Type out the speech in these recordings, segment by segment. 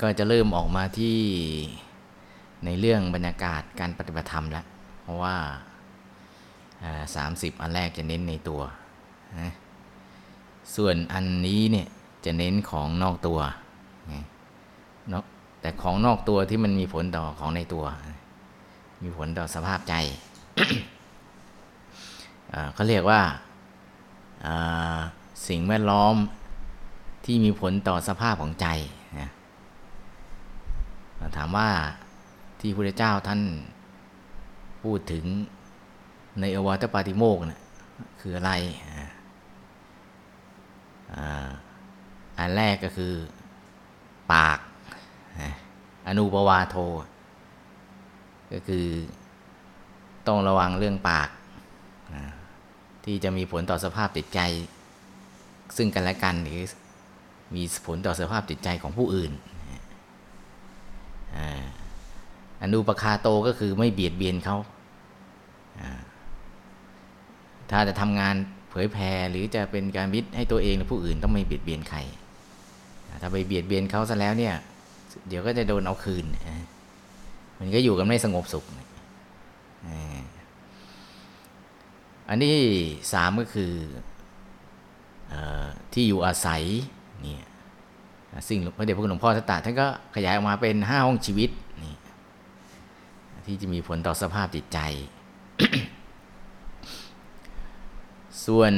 ก็จะเริ่มออกมาที่ในเรื่องบรรยากาศการปฏิบัติธรรมแล้ว เพราะว่าสามสิบอันแรกจะเน้นในตัวนะส่วนอันนี้เนี่ยจะเน้นของนอกตัวนะแต่ของนอกตัวที่มันมีผลต่อของในตัว มีผลต่อสภาพใจเขาเรียกว่าสิ่งแวดล้อมที่มีผลต่อสภาพของใจ ถามว่าที่พระเจ้าท่านพูดถึงในอวัตปาติโมกนะคืออะไรอันแรกก็คือปาก อนุปวาโท ก็คือต้องระวังเรื่องปาก ที่จะมีผลต่อสภาพจิตใจ ซึ่งกันและกันหรือมีผลต่อสภาพจิตใจของผู้อื่น อนุปคาโตก็คือไม่เบียดเบียนเขา ถ้าจะทำงานเผยแผ่หรือจะเป็นการวิทย์ให้ตัวเองหรือผู้อื่นต้องไม่เบียดเบียนใคร ถ้าไปเบียดเบียนเขาซะแล้วเนี่ย เดี๋ยวก็จะโดนเอาคืน มันก็อยู่กันไม่สงบสุข อันนี้สามก็คืออที่อยู่อาศัยนี่ สิ่งพระเดชพระคุณหลวงพ่อสตาท่านก็ขยายออกมาเป็นห้าห้องชีวิตนี่ที่จะมีผลต่อสภาพจิตใจ ส่วน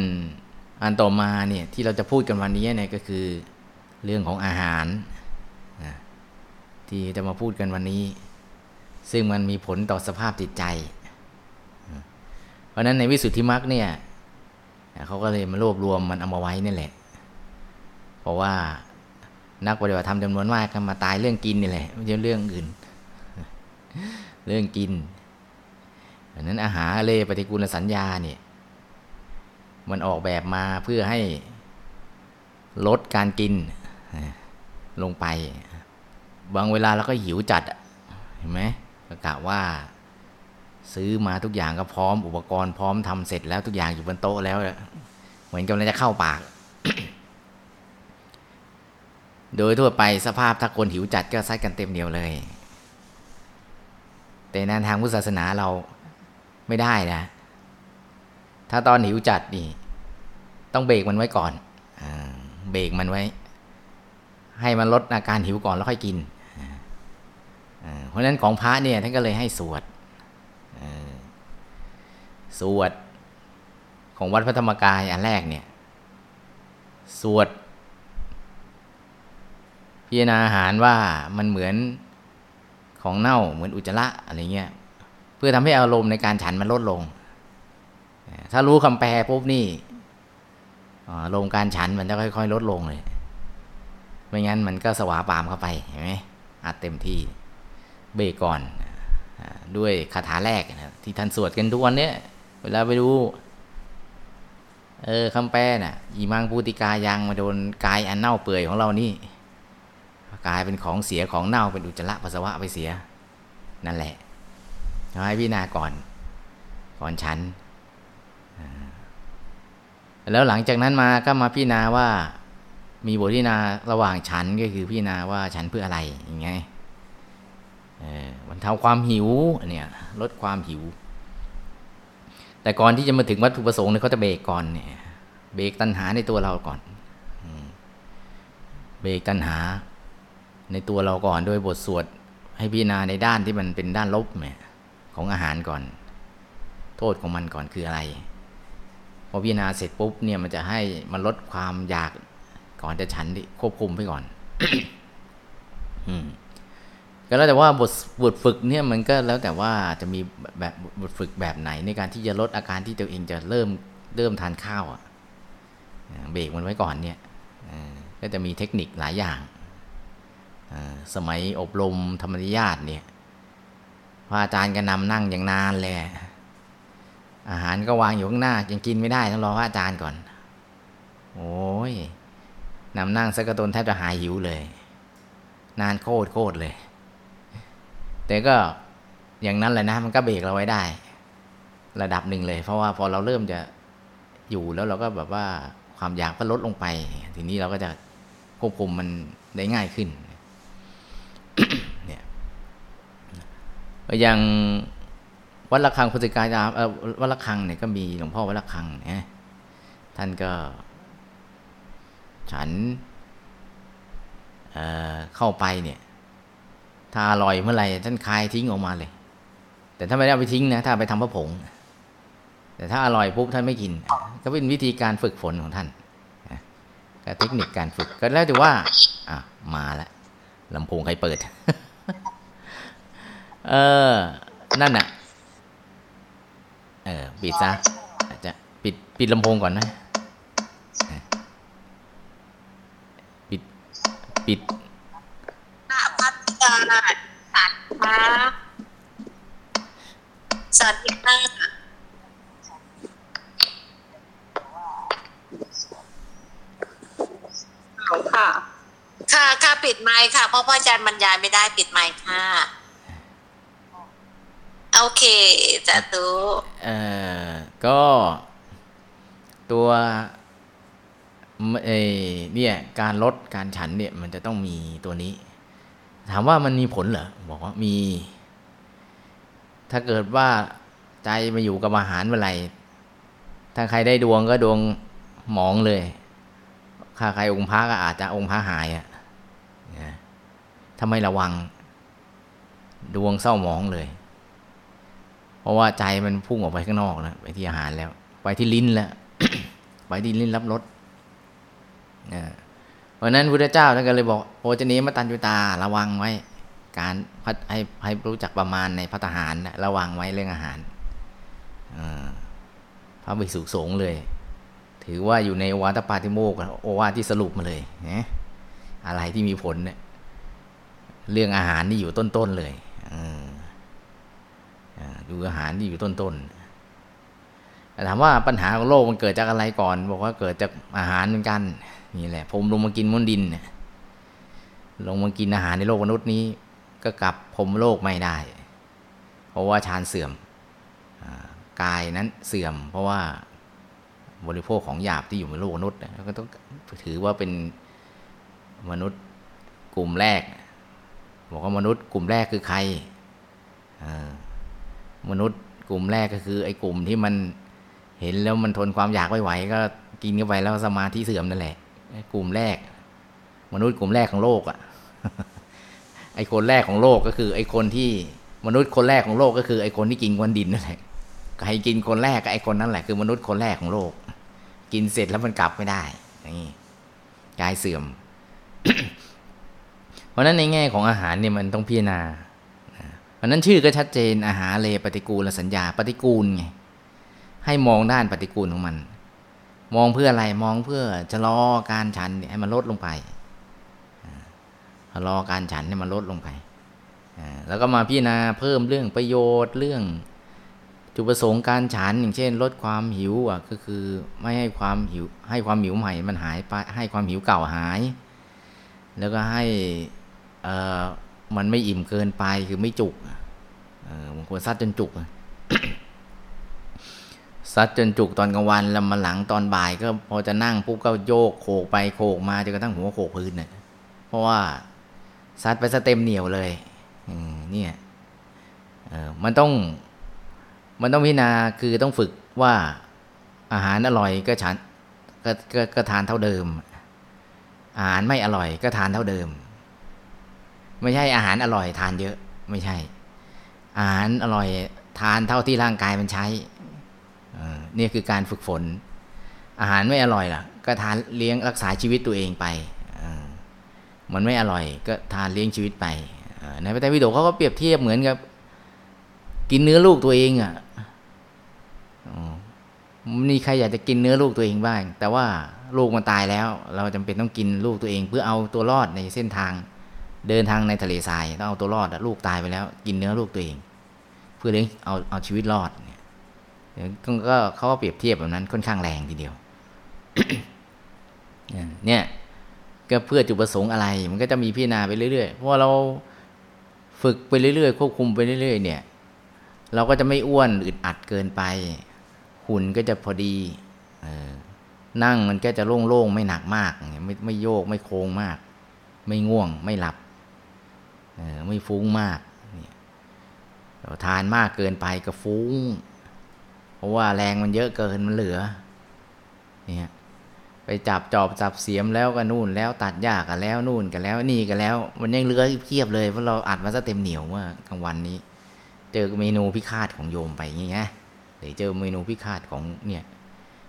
อันต่อมาเนี่ยที่เราจะพูดกันวันนี้เนี่ยก็คือเรื่องของอาหารนะที่จะมาพูดกันวันนี้ ซึ่งมันมีผลต่อสภาพจิตใจ เพราะนั้นในวิสุทธิมรรคเนี่ยเขาก็เลยมารวบรวมมันเอามาไว้นี่แหละ เพราะว่า นักปฏิบัติธรรมจำนวนมากก็มาตายเรื่องกินนี่แหละไม่ใช่เรื่องอื่น เรื่องกินดังนั้นอาหารเลปฏิกูลสัญญาเนี่ยมันออกแบบมาเพื่อให้ลดการกินลงไป บางเวลาเราก็หิวจัดเห็นไหมก็กะว่าซื้อมาทุกอย่างก็พร้อมอุปกรณ์พร้อมทำเสร็จแล้วทุกอย่างอยู่บนโต๊ะแล้วเหมือนกำลังจะเข้าปาก โดยทั่วไปสภาพถ้าคนหิวจัดก็ซัดกันเต็มเดียวเลย แต่ในทางพุทธศาสนาเราไม่ได้นะ ถ้าตอนหิวจัดนี่ ต้องเบรกมันไว้ก่อนอเบรกมันไว้ ให้มันลดอาการหิวก่อนแล้วค่อยกินเพราะนั้นของพระเนี่ยท่านก็เลยให้สวดสวดของวัดพระธรรมกายอันแรกเนี่ย สวด พิจารณาอาหารว่ามันเหมือนของเน่าเหมือนอุจจาระอะไรเงี้ยเพื่อทำให้อารมณ์ในการฉันมันลดลง ถ้ารู้คำแปลปุ๊บนี่อารมณ์การฉันมันจะค่อย ๆ ลดลงเลย ไม่งั้นมันก็สวาปามเข้าไปเห็นไหมอัดเต็มที่เบรกก่อนด้วยคาถาแรกนะที่ท่านสวดกันทุกวันเนี้ยเวลาไปดูเออคำแปลน่ะอีมังปูติกายังมาโดนกายอันเน่าเปื่อยของเรานี่ กลายเป็นของเสียของเน่าเป็นอุจจาระปัสสาวะไปเสีย นั่นแหละให้พิจารณาก่อน ก่อนฉัน แล้วหลังจากนั้นมาก็มาพิจารณาว่ามีบทพิจารณาระหว่างฉันก็คือพิจารณาว่าฉันเพื่ออะไรอย่างไงบรรเทาความหิวเนี่ยลดความหิว แต่ก่อนที่จะมาถึงวัตถุประสงค์เนี่ยเขาจะเบรกก่อนเนี่ยเบรกตัณหาในตัวเราก่อนเบรกตัณหา ในตัวเราก่อนโดยบทสวด ให้พิจารณาในด้านที่มันเป็นด้านลบเนี่ยของอาหารก่อน โทษของมันก่อนคืออะไร พอพิจารณาเสร็จปุ๊บเนี่ยมันจะให้มันลดความอยากก่อนจะฉันควบคุมไปก่อน อืมก็แล้วแต่ว่าบทบทฝึกเนี่ยมันก็แล้วแต่ว่าจะมีแบบบทฝึกแบบไหนในการที่จะลดอาการที่ตัวเองจะเริ่มเริ่มทานข้าวอะเบรกมันไว้ก่อนเนี่ยก็จะมีเทคนิคหลายอย่าง สมัยอบรมธรรมนิยาตเนี่ยพระอาจารย์ก็นำนั่งอย่างนานเลยอาหารก็วางอยู่ข้างหน้ายังกินไม่ได้ต้องรอพระอาจารย์ก่อน โอ้ยนำนั่งสักกระตนแทบจะหายหิวเลย นานโคตรโคตรเลย แต่ก็อย่างนั้นแหละนะ มันก็เบรกเราไว้ได้ ระดับหนึ่งเลย เพราะว่าพอเราเริ่มจะอยู่แล้วเราก็แบบว่าความอยากก็ลดลงไป ทีนี้เราก็จะควบคุมมันได้ง่ายขึ้น อย่างวัดระฆังพุทธกายามวัดระฆังเนี่ยก็มีหลวงพ่อวัดระฆังเนี่ยท่านก็ ฉันเเข้าไปเนี่ยถ้าอร่อยเมื่อไหร่ท่านคายทิ้งออกมาเลย แต่ถ้าไม่ได้ไปทิ้งนะถ้าไปทำพระผง แต่ถ้าอร่อยปุ๊บท่านไม่กิน ก็เป็นวิธีการฝึกฝนของท่านก็เทคนิคการฝึกก็แล้วแต่ว่าอะมาแล้วลำโพงใครเปิด เออ นั่นน่ะ เออ ปิดซะอาจจะปิดปิดลำโพงก่อนนะปิด ปิดพระพัฒนาสันค่ะสวัสดีค่ะค่ะ ค่ะ ค่ะ ปิดไมค์ค่ะ เพราะพ่ออาจารย์บรรยายไม่ได้ปิดไมค์ค่ะ โอเคจะตูเอ่อก็ตัวเอเนี่ยการลดการฉันเนี่ยมันจะต้องมีตัวนี้ ถามว่ามันมีผลเหรอบอกว่ามี ถ้าเกิดว่าใจมาอยู่กับอาหารเมื่อไหร่ถ้าใครได้ดวงก็ดวงหมองเลยถ้าใครองค์พระก็อาจจะองค์พระหายอะ่ะถ้าไม่ระวัง ดวงเศร้าหมองเลย ราะว่าใจมันพุ่งออกไปข้างนอกแล้วไปที่อาหารแล้ว ไปที่ลิ้นแล้ว ไปที่ลิ้นรับรสเพราะนั้นพุทธเจ้าท่านก็เลยบอกโอจเนมตันจุตาระวังไว้ การให้ให้รู้จักประมาณในพัฒหารระวังไว้เรื่องอาหารพระภิกษุสงเลย ถือว่าอยู่ในโอวาทปาติโมกโอวาทที่สรุปมาเลยนะอะไรที่มีผลเนี่ยเรื่องอาหารนี่อยู่ต้นๆเลย ดูอาหารที่อยู่ต้นๆถามว่าปัญหาของโลกมันเกิดจากอะไรก่อน บอกว่าเกิดจากอาหารเหมือนกัน นี่แหละ ผมลงมากินมุนดินลงมากินอาหารในโลกมนุษย์นี้ ก็กลับผมโลกไม่ได้ เพราะว่าฌานเสื่อมกายนั้นเสื่อม เพราะว่าบริโภคของหยาบที่อยู่ในโลกมนุษย์ก็ต้องถือว่าเป็นมนุษย์กลุ่มแรก บอกว่ามนุษย์กลุ่มแรกคือใคร มนุษย์กลุ่มแรกก็คือ ไอ้กลุ่มที่มันเห็นแล้วมันทนความอยากไม่ไหว ก็กินเข้าไปแล้วสมาธิเสื่อมนั่นแหละกลุ่มแรก มนุษย์กลุ่มแรกของโลกอะ่ะ ไอ้คนแรกของโลกก็คือ ไอ้คนที่มนุษย์คนแรกของโลกก็คือไอ้คนที่กินควันดินนั่นแหละใครกินคนแรกก็ไอ้คนนั้นแหละคือมนุษย์คนแรกของโลก กินเสร็จแล้วมันกลับไม่ได้นี่กายเสื่อม เพราะนั้นในแง่ของอาหารเนี่ยมันต้องพิจารณา เพราะนั้นชื่อก็ชัดเจนอาหารเลปฏิกูลสัญญาปฏิกูลไงให้มองด้านปฏิกูลของมัน มองเพื่ออะไรมองเพื่อจะรอการฉันให้มันลดลงไปรอการฉันให้มันลดลงไปแล้วก็มาพิจารณาเพิ่มเรื่องประโยชน์เรื่องจุดประสงค์การฉันอย่างเช่น ลดความหิวอะก็คือไม่ให้ความหิวให้ความหิวใหม่มันหายไปให้ความหิวเก่าหาย แล้วก็ให้มันไม่อิ่มเกินไปคือไม่จุก บางคนซัดจนจุกซัดจนจุกตอนกลางวันแล้วมาหลังตอนบ่ายก็พอจะนั่งปุ๊บก็โยกโขกไปโขกมาจนกระทั่งหัวโขกพื้นเนี่ยเพราะว่าซัดไปสเต็มเหนียวเลยเนี่ยมันต้องมันต้องพิจารณาคือต้องฝึกว่าอาหารอร่อยก็ฉันกกก็ทานเท่าเดิม อาหารไม่อร่อยก็ทานเท่าเดิม ไม่ใช่อาหารอร่อยทานเยอะ ไม่ใช่ อาหารอร่อยทานเท่าที่ร่างกายมันใช้นี่คือการฝึกฝน อาหารไม่อร่อยล่ะ ก็ทานเลี้ยงรักษาชีวิตตัวเองไปมันไม่อร่อยก็ทานเลี้ยงชีวิตไปในพระไตรปิฎกเขาก็เปรียบเทียบเหมือนกับ กินเนื้อลูกตัวเองอะมีใครอยากจะกินเนื้อลูกตัวเองบ้าง แต่ว่าลูกมันตายแล้ว เราจำเป็นต้องกินลูกตัวเอง เพื่อเอาตัวรอดในเส้นทาง เดินทางในทะเลทรายต้องเอาตัวรอดลูกตายไปแล้ว กินเนื้อลูกตัวเอง เพื่อเลี้ยงเอาเอาชีวิตรอดเนี่ยก็เขาเปรียบเทียบแบบนั้นค่อนข้างแรงทีเดียว เนี่ยก็เพื่อจุดประสงค์อะไร มันก็จะมีพิจารณาไปเรื่อยๆเพราะเราฝึกไปเรื่อยๆควบคุมไปเรื่อยๆ เนี่ย เราก็จะไม่อ้วนอึดอัดเกินไป หุ่นก็จะพอดีนั่งมันก็จะโล่งๆไม่หนักมาก ไม่ไม่โยกไม่โค้งมาก ไม่ง่วงไม่หลับไม่ฟุ้งมาก ทานมากเกินไปก็ฟุ้ง เพราะว่าแรงมันเยอะเกินมันเหลือเนี่ยไปจับจอบจับเสียมแล้วก็นู่นแล้วตัดหญ้ากันแล้วนู่นกันแล้วนี่กันแล้ว มันยังเหลือเพียบเลยเพราะเราอัดมาซะเต็มเหนียวว่ากลางวันนี้ เจอเมนูพิฆาตของโยมไปอย่างเงี้ยหรือเจอเมนูพิฆาตของเนี่ย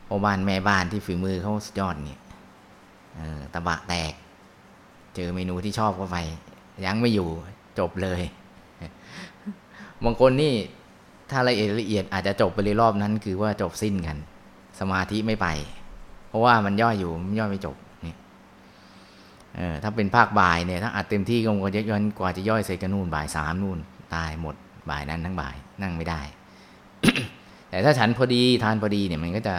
พ่อบ้านแม่บ้านที่ฝีมือเขาสุดยอดเนี่ยออตะบะแตก เจอเมนูที่ชอบเข้าไปยังไม่อยู่จบเลย บางคนนี่ถ้าละเอียดละเอียดอาจจะจบไปเลยรอบนั้น คือว่าจบสิ้นกัน สมาธิไม่ไป เพราะว่ามันย่ออยู่มันย่อไม่จบนี่เออถ้าเป็นภาคบ่ายเนี่ยถ้าอัดเต็มที่ก็คงจะย้อนกว่าจะย่อยเสร็จก็นู่นบ่ายสามนู่นตายหมดบ่ายนั้นทั้งบ่ายนั่งไม่ได้ แต่ถ้าฉันพอดีทานพอดีเนี่ยมันก็จะ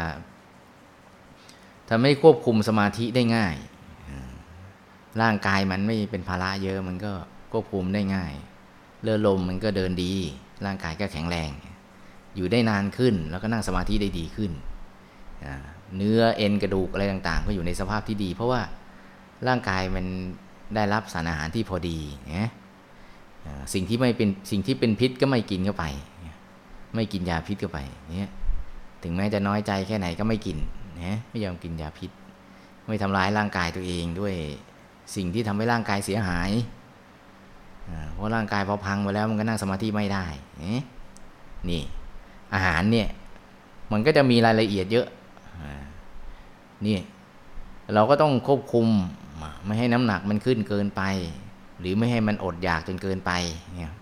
ทำให้ควบคุมสมาธิได้ง่ายร่างกายมันไม่เป็นภาระเยอะมันก็ควบคุมได้ง่าย เลือดลมมันก็เดินดี ร่างกายก็แข็งแรง อยู่ได้นานขึ้นแล้วก็นั่งสมาธิได้ดีขึ้น เนื้อเอ็นกระดูกอะไรต่างๆ ก็อยู่ในสภาพที่ดี เพราะว่าร่างกายมันได้รับสารอาหารที่พอดีนะอ่าสิ่งที่ไม่เป็นสิ่งที่เป็นพิษก็ไม่กินเข้าไป ไม่กินยาพิษเข้าไปเนี่ยถึงแม้จะน้อยใจแค่ไหนก็ไม่กินนะไม่ยอมกินยาพิษ ไม่ทำร้ายร่างกายตัวเองด้วยสิ่งที่ทำให้ร่างกายเสียหาย เพราะร่างกายพอพังไปแล้วมันก็นั่งสมาธิไม่ได้นี่อาหารเนี่ยมันก็จะมีรายละเอียดเยอะนี่เราก็ต้องควบคุมไม่ให้น้ำหนักมันขึ้นเกินไป หรือไม่ให้มันอดอยากจนเกินไปเนี่ย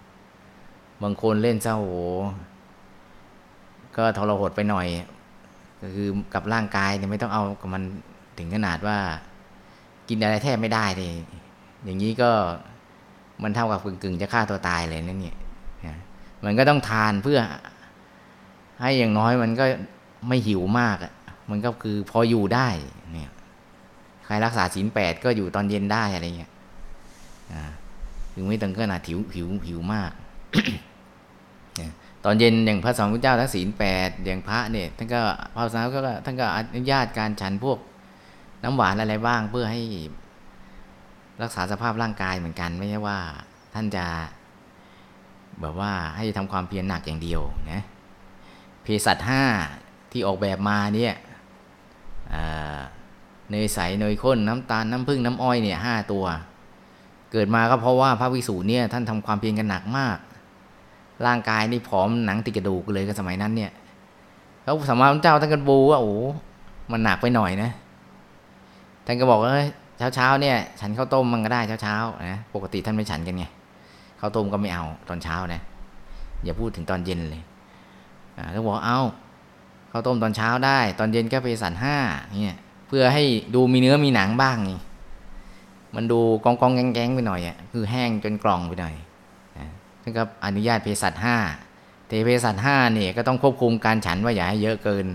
บางคนเล่นเศร้าโหก็ทรหดไปหน่อย ก็คือกับร่างกายเนี่ยไม่ต้องเอากับมันถึงขนาดว่า กินอะไรแทบไม่ได้เลยอย่างนี้ก็ มันเท่ากับกึ่งๆจะฆ่าตัวตายเลยนั่นเนี่ยนะมันก็ต้องทานเพื่อ ให้อย่างน้อยมันก็ไม่หิวมากอะมันก็คือพออยู่ได้เนี่ยใครรักษาศีลแปดก็อยู่ตอนเย็นได้อะไรเงี้ยอ่าถึงไม่ถึงขนาดหิวหิวหิวมากตอนเย็นอย่างพระสงฆ์พระเจ้าทั้งศีลแปดอย่างพระเนี่ยท่านก็พระสงฆ์ก็ท่านก็อนุญาตการฉันพวกน้ำหวานอะไรบ้างเพื่อให้ รักษาสภาพร่างกายเหมือนกัน ไม่ใช่ว่าท่านจะแบบว่าให้ทำความเพียรหนักอย่างเดียวนะเภสัชห้าที่ออกแบบมาเนี่ยเนยใสเนยข้นน้ำตาลน้ำผึ้งน้ำอ้อยเนี่ยห้าตัว เกิดมาก็เพราะว่าพระวิสูจน์เนี่ยท่านทำความเพียรกันหนักมาก ร่างกายนี่ผอมหนังติดกระดูกเลยก็สมัยนั้นเนี่ยแล้วสมมาพระเจ้าท่านก็บูว่าโอ้มันหนักไปหน่อยนะท่านก็บอกว่า เช้าเช้าเนี่ย ฉันข้าวต้มมันก็ได้เช้าเช้านะปกติท่านไม่ฉันกันไงข้าวต้มก็ไม่เอาตอนเช้านะอย่าพูดถึงตอนเย็นเลยอ่าก็บอกเอาข้าวต้มตอนเช้าได้ ตอนเย็นก็ไปสันห้าเนี่ยเพื่อให้ดูมีเนื้อมีหนังบ้างไงมันดูกองกองแกงแกงๆไปหน่อยอะคือแห้งจนกล่องไปหน่อยนะท่านก็อนุญาตเภสัชห้าแต่เภสัชห้าเนี่ยก็ต้องควบคุมการฉันว่าอย่าให้เยอะเกิน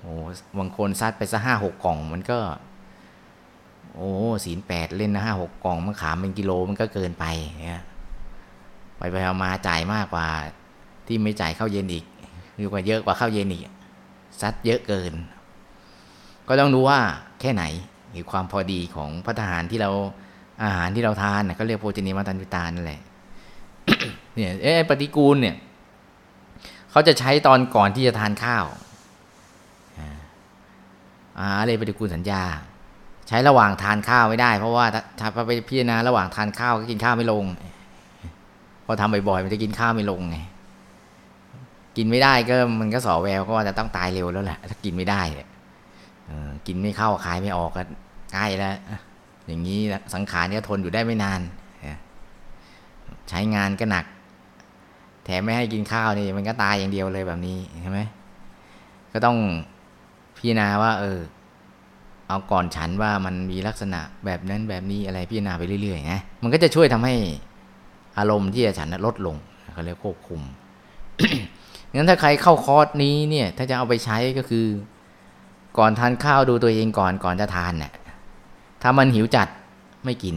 โอ้บางคนซัดไปสักห้าหกกล่องมันก็ โอ้ศีลแปดเล่นนะห้าหกกล่องมะขามเป็นกิโลมันก็เกินไปเนี่ยไปไปเอามาจ่ายมากกว่า ที่ไม่จ่ายข้าวเย็นอีกหรือกว่าเยอะกว่าข้าวเย็นอีกซัดเยอะเกิน ก็ต้องดูว่าแค่ไหนหรือความพอดีของพระทหารที่เราอาหารที่เราทานนะก็เรียกโภชเนีมัตันวิตานั่นแหละเนี่ยเอ๊ปฏิกูลเนี่ยเขาจะใช้ตอนก่อนที่จะทานข้าวอ่าอ่าเลยปฏิกูลสัญญา ใช้ระหว่างทานข้าวไม่ได้ เพราะว่าถ้าถ้าไปพิจารณาระหว่างทานข้าวก็กินข้าวไม่ลง พอทำบ่อยๆมันจะกินข้าวไม่ลงไงกินไม่ได้ก็มันก็สอแววก็ว่าจะต้องตายเร็วแล้วแหละถ้ากินไม่ได้กินไม่เข้าคายไม่ออกก็ใกล้แล้วอย่างนี้สังขารเนี่ยทนอยู่ได้ไม่นานใช้งานก็หนัก แถมไม่ให้กินข้าวนี่มันก็ตายอย่างเดียวเลยแบบนี้ใช่ไหมก็ต้องพิจารณาว่า เออ เอาก่อนฉันว่ามันมีลักษณะแบบนั้นแบบนี้อะไรพิจารณาไปเรื่อยๆนะมันก็จะช่วยทำให้อารมณ์ที่จะฉันลดลงเขาเรียกควบคุมงั้นถ้าใครเข้าคอร์สนี้เนี่ย ถ้าจะเอาไปใช้ก็คือ ก่อนทานข้าวดูตัวเองก่อนก่อนจะทานเนี่ยถ้ามันหิวจัดไม่กิน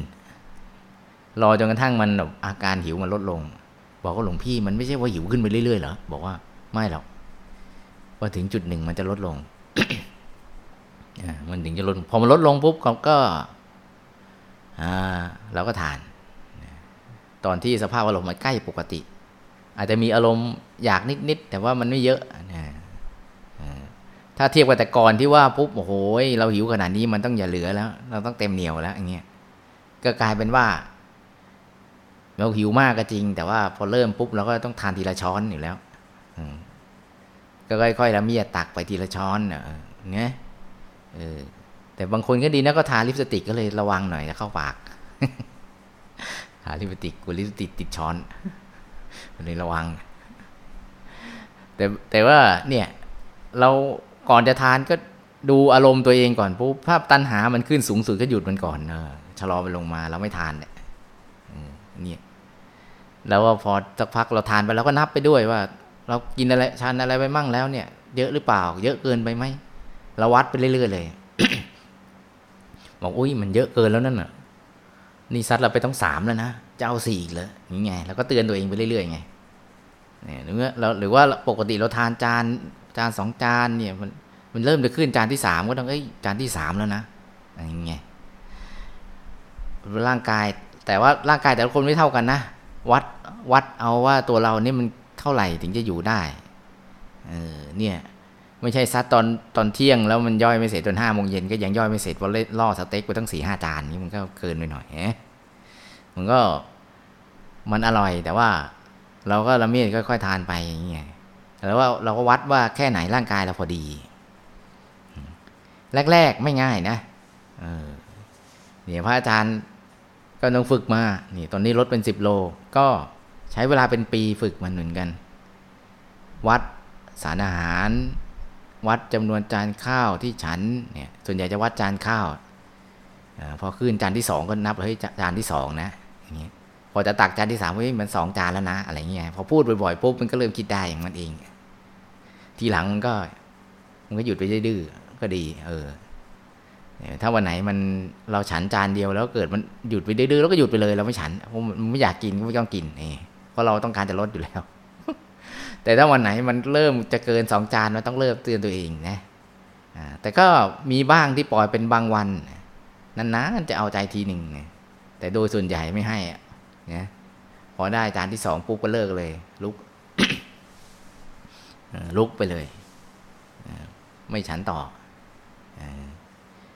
รอจนกระทั่งมันแบบอาการหิวมันลดลง บอกว่าหลวงพี่มันไม่ใช่ว่าหิวขึ้นไปเรื่อยๆเหรอบอกว่าไม่หรอกพอถึงจุดหนึ่งมันจะลดลง มันถึงจะลดพอมันลดลงปุ๊บก็อ่าเราก็ทาน ตอนที่สภาพอารมณ์มันใกล้ปกติ อาจจะมีอารมณ์อยากนิดๆแต่ว่ามันไม่เยอะถ้าเทียบกับแต่ก่อนที่ว่าปุ๊บโอ้โหเราหิวขนาดนี้มันต้องอย่าเหลือแล้ว เราต้องเต็มเหนียวแล้วอย่างเงี้ยก็กลายเป็นว่า เราหิวมากก็จริง แต่ว่าพอเริ่มปุ๊บเราก็ต้องทานทีละช้อนอยู่แล้วก็ค่อยๆละเมียตักไปทีละช้อนเนอะเงี้ย เออ แต่บางคนก็ดีนะก็ทาลิปสติกก็เลยระวังหน่อยจะเข้าปากทาลิปสติกกลัวลิปสติกติดช้อนเลยระวัง แต่แต่ว่าเนี่ย เราก่อนจะทานก็ดูอารมณ์ตัวเองก่อนปุ๊บภาพตัณหามันขึ้นสูงสุดก็หยุดมันก่อนเออชะลอไปลงมาเราไม่ทานเนี่ยอืมเนี่ยแล้วว่าพอสักพักเราทานไปเราก็นับไปด้วยว่า เรากินอะไรทานอะไรไปมั่งแล้วเนี่ย เยอะหรือเปล่า เยอะเกินไปไหม เราวัดไปเรื่อยๆเลย บอกอุ้ยมันเยอะเกินแล้วนั่นน่ะ นี่ซัดเราไปต้องสามแล้วนะจะเอาสี่อีกเหรออย่างไงแล้วก็เตือนตัวเองไปเรื่อยๆไงเนี่ยหรือว่าเราหรือว่าปกติเราทานจานจานสองจานเนี่ยมันมันเริ่มจะขึ้นจานที่สามก็ต้องเอ้ยจานที่สามแล้วนะอย่างเงี้ยร่างกาย แต่ว่าร่างกายแต่ละคนไม่เท่ากันนะวัดวัดเอาว่าตัวเราเนี่ยมันเท่าไหร่ถึงจะอยู่ได้เออเนี่ย ไม่ใช่ซัดตอนตอนเที่ยงแล้วมันย่อยไม่เสร็จจนห้าโมงเย็นก็ยังย่อยไม่เสร็จเพราะเล่ล่อสเต็กไปตั้งสี่ห้าจานนี่มันก็เกินไปหน่อยแหมมันก็มันอร่อยแต่ว่าเราก็ละเมียดค่อยๆทานไปอย่างเงี้ยแล้วว่าเราก็วัดว่าแค่ไหนร่างกายเราพอดี แรก ๆ ไม่ง่ายนะเออเนี่ยพระอาจารย์ก็ต้องฝึกมา นี่ตอนนี้ลดเป็นสิบโล ก็ใช้เวลาเป็นปีฝึกมันเหมือนกัน วัดสารอาหาร วัดจำนวนจานข้าวที่ฉันเนี่ยส่วนใหญ่จะวัดจานข้าวอพอขึ้นจานที่สองก็นับเฮ้ยจานที่สองนะอย่างเงี้ยพอจะตักจานที่สามเฮ้ยมันสองจานแล้วนะอะไรเงี้ยพอพูดบ่อยๆปุ๊บมันก็เริ่มคิดได้อย่างมันเอง ทีหลังมันก็มันก็หยุดไปดื้อก็ดี เออถ้าวันไหนมันเราฉันจานเดียวแล้วเกิดมันหยุดไปดื้อแล้วก็หยุดไปเลยเราไม่ฉันเพราะมันไม่อยากกินก็ไม่ต้องกินนี่เพราะเราต้องการจะลดอยู่แล้ว แต่ถ้าวันไหนมันเริ่มจะเกินสองจานมันต้องเริ่มเตือนตัวเองนะแต่ก็มีบ้างที่ปล่อยเป็นบางวันนานๆจะเอาใจทีหนึ่งนะแต่โดยส่วนใหญ่ไม่ให้อะนะพอได้จานที่สองปุ๊บก็เลิกเลย ลุกลุกไปเลย ไม่ฉันต่อ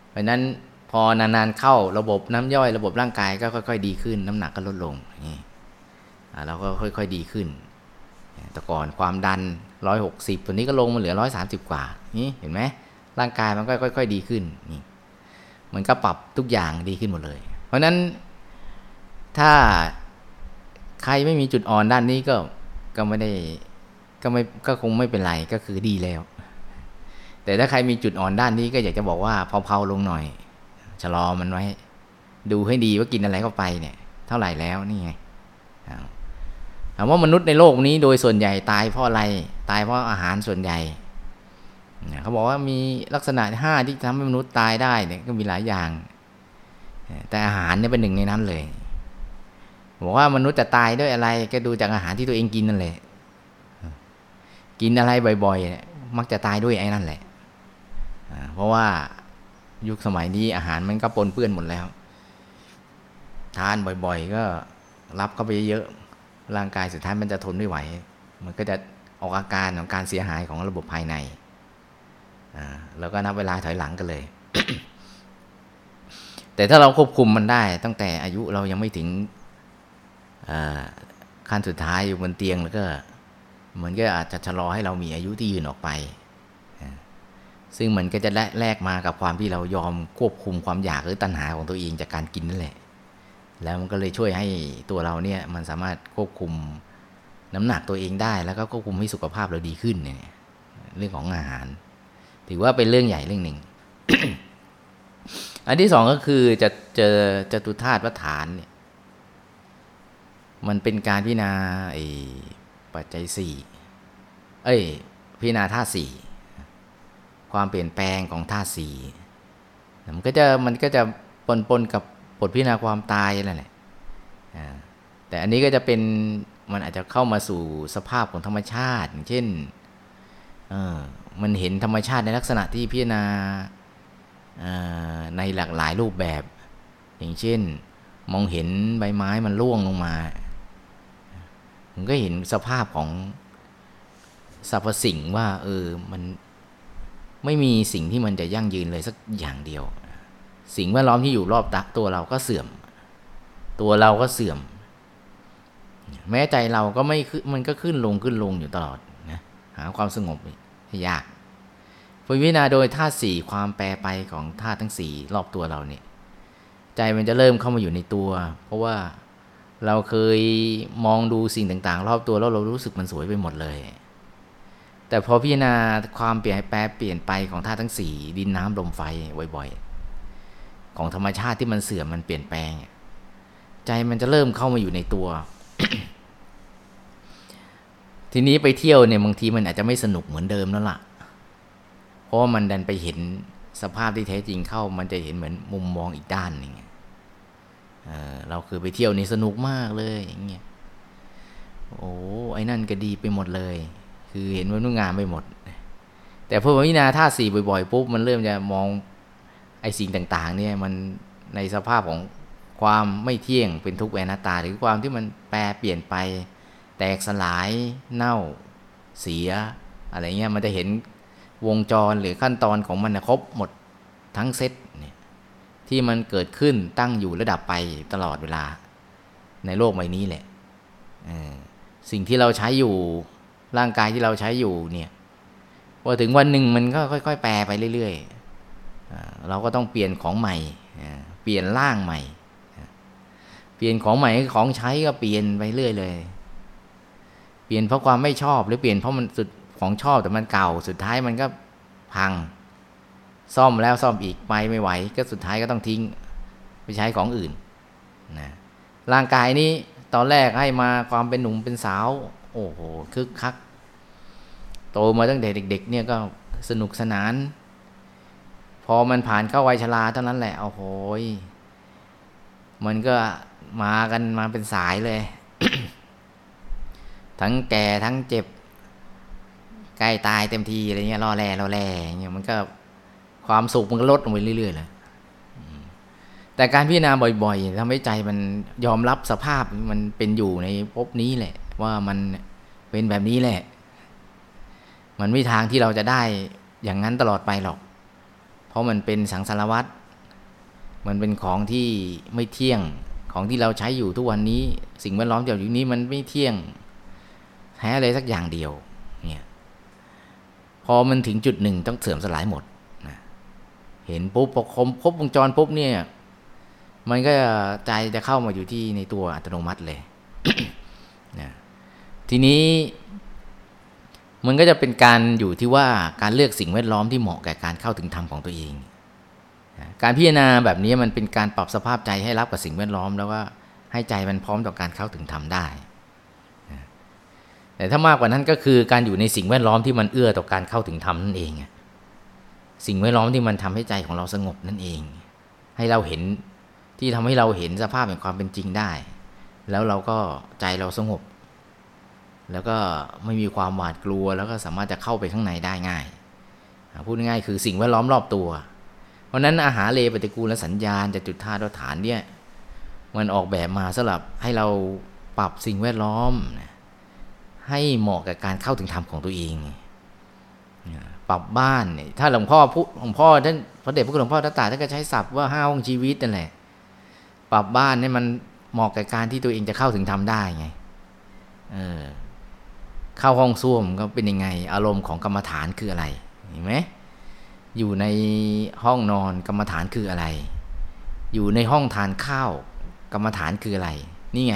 เพราะนั้นพอนานๆเข้าระบบน้ำย่อยระบบร่างกายก็ค่อยๆดีขึ้น น้ำหนักก็ลดลงอย่างนี้เราก็ค่อย ๆ ดีขึ้น แต่ก่อนความดันร้อยหกสิบตัวนี้ก็ลงมาเหลือร้อยสามสิบกว่า นี่เห็นไหมร่างกายมันก็ค่อยๆดีขึ้นนี่มันก็ปรับทุกอย่างดีขึ้นหมดเลย เพราะนั้นถ้าใครไม่มีจุดอ่อนด้านนี้ก็ก็ไม่ได้ก็ไม่ก็คงไม่เป็นไรก็คือดีแล้ว แต่ถ้าใครมีจุดอ่อนด้านนี้ก็อยากจะบอกว่าเผาๆลงหน่อยชะลอมันไว้ ดูให้ดีว่ากินอะไรเข้าไปเนี่ย เท่าไหร่แล้วนี่ไง ถามว่ามนุษย์ในโลกนี้โดยส่วนใหญ่ตายเพราะอะไร ตายเพราะอาหารส่วนใหญ่เขาบอกว่ามีลักษณะห้าที่ทำให้มนุษย์ตายได้เนี่ยก็มีหลายอย่าง แต่อาหารเนี่ยเป็นหนึ่งในนั้นเลยบอกว่ามนุษย์จะตายด้วยอะไร ก็ดูจากอาหารที่ตัวเองกินนั่นแหละกินอะไรบ่อยๆ มักจะตายด้วยไอ้นั่นแหละเพราะว่ายุคสมัยนี้อาหารมันก็ปนเปื้อนหมดแล้ว ทานบ่อยๆ ก็รับเข้าไปเยอะ ร่างกายสุดท้ายมันจะทนไม่ไหว มันก็จะออกอาการของการเสียหายของระบบภายในอ่าแล้วก็นับเวลาถอยหลังกันเลย แต่ถ้าเราควบคุมมันได้ ตั้งแต่อายุเรายังไม่ถึงขั้นสุดท้ายอยู่บนเตียงแล้วก็มันก็อาจจะชะลอให้เรามีอายุที่ยืนออกไป ซึ่งมันก็จะแลกมากับความที่เรายอมควบคุมความอยากหรือตัณหาของตัวเองจากการกินนั่นแหละ แล้วมันก็เลยช่วยให้ตัวเราเนี่ยมันสามารถควบคุมน้ำหนักตัวเองได้ แล้วก็ควบคุมให้สุขภาพเราดีขึ้นเนี่ยเรื่องของอาหาร ถือว่าเป็นเรื่องใหญ่เรื่องหนึ่ง อันที่สองก็คือจะเจอจตุธาตุวัฏฐานเนี่ยมันเป็นการพิจารณาไอปัจจัยสี่เอ้ยพิจารณาธาตุสี่ความเปลี่ยนแปลงของธาตุสี่มันก็จะมันก็จะปนปนกับ บทพิจารณาความตายนั่นแหละอ่าแต่อันนี้ก็จะเป็นมันอาจจะเข้ามาสู่สภาพของธรรมชาติเช่นมันเห็นธรรมชาติในลักษณะที่พิจารณาในหลากหลายรูปแบบ อย่างเช่น มองเห็นใบไม้มันร่วงลงมามันก็เห็นสภาพของสรรพสิ่งว่า เออมันไม่มีสิ่งที่มันจะยั่งยืนเลยสักอย่างเดียว สิ่งแวดล้อมที่อยู่รอบตักตัวเราก็เสื่อม ตัวเราก็เสื่อม แม้ใจเราก็ไม่ขึ้นมันก็ขึ้นลงขึ้นลงอยู่ตลอดนะหาความสงบยากพอพิจารณาโดยธาตุสี่ความแปรไปของธาตุทั้งสี่รอบตัวเราเนี่ย ใจมันจะเริ่มเข้ามาอยู่ในตัว เพราะว่าเราเคยมองดูสิ่งต่างๆ รอบตัวแล้วเรารู้สึกมันสวยไปหมดเลย แต่พอพิจารณาความเปลี่ยนแปลเปลี่ยนไปของธาตุทั้งสี่ดินน้ำลมไฟบ่อยๆ ของธรรมชาติที่มันเสื่อมมันเปลี่ยนแปลง ใจมันจะเริ่มเข้ามาอยู่ในตัว ทีนี้ไปเที่ยวเนี่ยบางทีมันอาจจะไม่สนุกเหมือนเดิมแล้วล่ะ เพราะว่ามันดันไปเห็นสภาพที่แท้จริงเข้า มันจะเห็นเหมือนมุมมองอีกด้านหนึ่งเเราคือไปเที่ยวนี่สนุกมากเลยอย่างเงี้ยโอ้ไอ้นั่นก็ดีไปหมดเลย คือเห็นว่านุ่งงามไปหมด แต่พอพิจารณาท่าสี่บ่อยๆปุ๊บมันเริ่มจะมอง ไอ้สิ่งต่างๆเนี่ยมันในสภาพของความไม่เที่ยงเป็นทุกข์แอนัตตา หรือความที่มันแปรเปลี่ยนไป แตกสลายเน่าเสีย อะไรเงี้ยมันจะเห็นวงจรหรือขั้นตอนของมันนะครบหมดทั้งเซตเนี่ยที่มันเกิดขึ้นตั้งอยู่ระดับไปตลอดเวลา ในโลกใบนี้แหละสิ่งที่เราใช้อยู่ร่างกายที่เราใช้อยู่เนี่ยพอถึงวันหนึ่งมันก็ค่อย ๆ แปรไปเรื่อยๆ เราก็ต้องเปลี่ยนของใหม่เอ่อเปลี่ยนร่างใหม่ เปลี่ยนของใหม่ของใช้ก็เปลี่ยนไปเรื่อยเลย เปลี่ยนเพราะความไม่ชอบหรือเปลี่ยนเพราะมันสุดของชอบแต่มันเก่า สุดท้ายมันก็พัง ซ่อมแล้วซ่อมอีกไปไม่ไหว ก็สุดท้ายก็ต้องทิ้งไปใช้ของอื่นนะร่างกายนี้ตอนแรกให้มาความเป็นหนุ่มเป็นสาว โอ้โหคึกคัก โตมาตั้งแต่เด็ก ๆ เนี่ยก็สนุกสนาน พอมันผ่านเข้าวัยชราเท่านั้นแหละโอ้โหยมันก็มากันมาเป็นสายเลย ทั้งแก่ทั้งเจ็บ ใกล้ตายเต็มทีอะไรเงี้ยรอแร่รอแร่เงี้ยมันก็ความสุขมันก็ลดลงไปเรื่อยๆเลยแต่การพิจารณาบ่อยๆทำให้ใจมันยอมรับสภาพมันเป็นอยู่ในภพนี้แหละ ว่ามันเป็นแบบนี้แหละ มันไม่ทางที่เราจะได้อย่างนั้นตลอดไปหรอก ราะมันเป็นสังสารวัตรมันเป็นของที่ไม่เที่ยงของที่เราใช้อยู่ทุกวันนี้ สิ่งแวดล้อมที่เราอยู่นี้มันไม่เที่ยงแท้อะไรสักอย่างเดียวเนี่ยพอมันถึงจุดหนึ่งต้องเสื่อมสลายหมดนะเห็นปุ๊บพอครบครบวงจรปุ๊บเนี่ย มันก็ใจจะเข้ามาอยู่ที่ในตัวอัตโนมัติเลยนะทีนี้ มันก็จะเป็นการอยู่ที่ว่าการเลือกสิ่งแวดล้อมที่เหมาะแก่การเข้าถึงธรรมของตัวเอง การพิจารณาแบบนี้มันเป็นการปรับสภาพใจให้รับกับสิ่งแวดล้อม แล้วก็ให้ใจมันพร้อมต่อการเข้าถึงธรรมได้ แต่ถ้ามากกว่านั้นก็คือการอยู่ในสิ่งแวดล้อมที่มันเอื้อต่อการเข้าถึงธรรมนั่นเอง สิ่งแวดล้อมที่มันทำให้ใจของเราสงบนั่นเอง ให้เราเห็นที่ทำให้เราเห็นสภาพแห่งความเป็นจริงได้ แล้วเราก็ใจเราสงบ แล้วก็ไม่มีความหวาดกลัว แล้วก็สามารถจะเข้าไปข้างในได้ง่าย พูดง่ายคือสิ่งแวดล้อมรอบตัว เพราะนั้นอาหารเลปฏิกูลและสัญญาณจะจุดธาตุฐานเนี่ยมันออกแบบมาสำหรับให้เราปรับสิ่งแวดล้อม ให้เหมาะกับการเข้าถึงธรรมของตัวเอง ปรับบ้านเนี่ยถ้าหลวงพ่อพูดหลวงพ่อท่านพระเดชพระคุณหลวงพ่อท่าตรัสท่านก็ใช้ศัพท์ว่าห้าห้องชีวิตนั่นแหละปรับบ้านให้มันเหมาะกับการที่ตัวเองจะเข้าถึงธรรมได้ไงเออ เข้าห้องส้วมก็เป็นยังไง อารมณ์ของกรรมฐานคืออะไรเห็นไหมอยู่ในห้องนอนกรรมฐานคืออะไร อยู่ในห้องทานข้าวกรรมฐานคืออะไร นี่ไง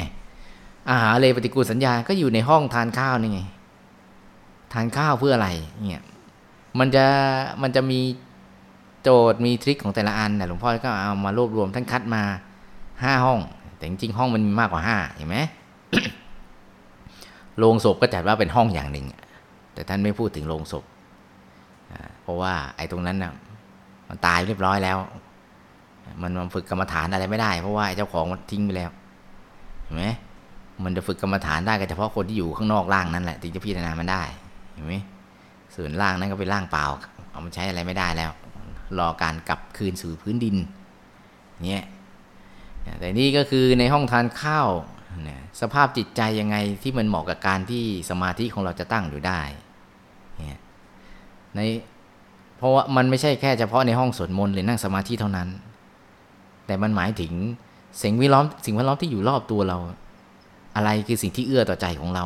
อาหารเลยปฏิกูลสัญญาก็อยู่ในห้องทานข้าวนี่ไง ทานข้าวเพื่ออะไรเนี่ยมันจะมันจะมีโจทย์มีทริคของแต่ละอันแต่หลวงพ่อก็เอามารวบรวมท่านคัดมาห้าห้อง แต่จริงๆห้องมันมีมากกว่าห้าเห็นไหม โรงศพก็จัดว่าเป็นห้องอย่างหนึ่ง แต่ท่านไม่พูดถึงโรงศพเพราะว่าไอ้ตรงนั้นน่ะมันตายเรียบร้อยแล้ว มันมันฝึกกรรมฐานอะไรไม่ได้ เพราะว่าเจ้าของมันทิ้งไปแล้วเห็นไหมมันจะฝึกกรรมฐานได้ก็เฉพาะคนที่อยู่ข้างนอกร่างนั่นแหละถึงจะพิจารณามันได้เห็นไหมส่วนร่างนั้นก็เป็นร่างเปล่า เอามันใช้อะไรไม่ได้แล้ว รอการกลับคืนสู่พื้นดินเนี่ยแต่นี่ก็คือในห้องทานข้าว นี่ยสภาพจิตใจยังไงที่มันเหมาะกับการที่สมาธิของเราจะตั้งอยู่ได้เนี่ยในเพราะว่ามันไม่ใช่แค่เฉพาะในห้องสวดมนต์หรือนั่งสมาธิเท่านั้น แต่มันหมายถึงสิ่งแวดล้อมสิ่งแวดล้อมที่อยู่รอบตัวเรา อะไรคือสิ่งที่เอื้อต่อใจของเรา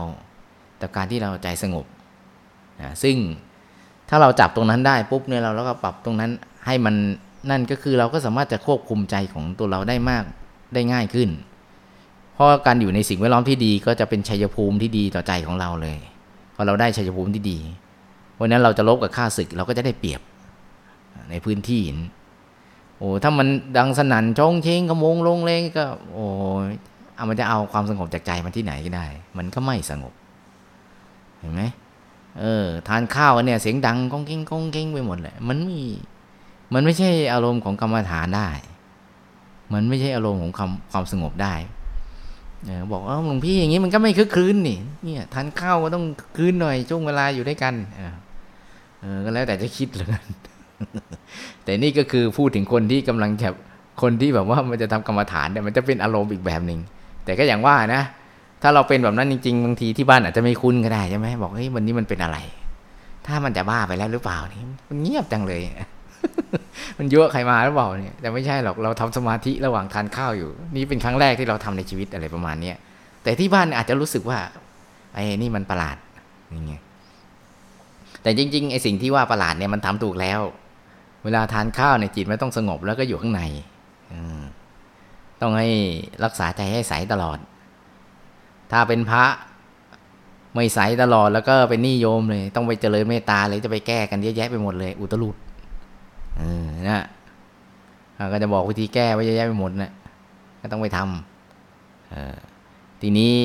ต่อการที่เราใจสงบนะซึ่งถ้าเราจับตรงนั้นได้ปุ๊บเนี่ยเราแล้วก็ปรับตรงนั้นให้มันนั่นก็คือเราก็สามารถจะควบคุมใจของตัวเราได้มากได้ง่ายขึ้น เพราะการอยู่ในสิ่งแวดล้อมที่ดีก็จะเป็นชัยภูมิที่ดีต่อใจของเราเลยพอเราได้ชัยภูมิที่ดีวันนั้นเราจะลบกับข้าศึกเราก็จะได้เปรียบในพื้นที่โอ้ถ้ามันดังสนั่นชงเชงขโมงลงเลงก็ โอ้เอามันจะเอาความสงบจากใจมันที่ไหนก็ได้ มันก็ไม่สงบ เห็นไหมเออ ทานข้าวเนี่ย เสียงดังก้องเก้งก้องเก้งไปหมดเลยมันมีมันไม่ใช่อารมณ์ของกรรมฐานได้ มันไม่ใช่อารมณ์ของความความสงบได้ บอกว่าหลวงพี่อย่างนี้มันก็ไม่คึกคืนนี่เนี่ยทานข้าวก็ต้องคืนหน่อยช่วงเวลาอยู่ด้วยกันเออก็แล้วแต่จะคิดเลยกันแต่นี่ก็คือพูดถึงคนที่กำลังจะคนที่แบบว่ามันจะทำกรรมฐานเนี่ยมันจะเป็นอารมณ์อีกแบบหนึ่งแต่ก็อย่างว่านะ ถ้าเราเป็นแบบนั้นจริงๆบางทีที่บ้านอาจจะไม่คุ้นก็ได้ใช่ไหมบอกเฮ้ยวันนี้มันเป็นอะไร ถ้ามันจะบ้าไปแล้วหรือเปล่านี่มันเงียบจังเลย มันเยอะใครมาหรือเปล่าเนี่ยแต่ไม่ใช่หรอกเราทำสมาธิระหว่างทานข้าวอยู่ นี่เป็นครั้งแรกที่เราทำในชีวิตอะไรประมาณเนี้ยแต่ที่บ้านอาจจะรู้สึกว่าไอ้นี่มันประหลาดอย่างเงี้ยแต่จริงๆไอ้สิ่งที่ว่าประหลาดเนี่ยมันทำถูกแล้ว เวลาทานข้าวเนี่ยจิตไมันต้องสงบแล้วก็อยู่ข้างในต้องให้รักษาใจให้ใสตลอด ถ้าเป็นพระไม่ใสตลอดแล้วก็เป็นนิยมเลย ต้องไปเจริญเมตตาเลยจะไปแก้กันเยอะแยะไปหมดเลย อุตรุด เออนะก็จะบอกวิธีแก้ไว้เยอะแยะไปหมดนะก็ต้องไปทำออทีนี้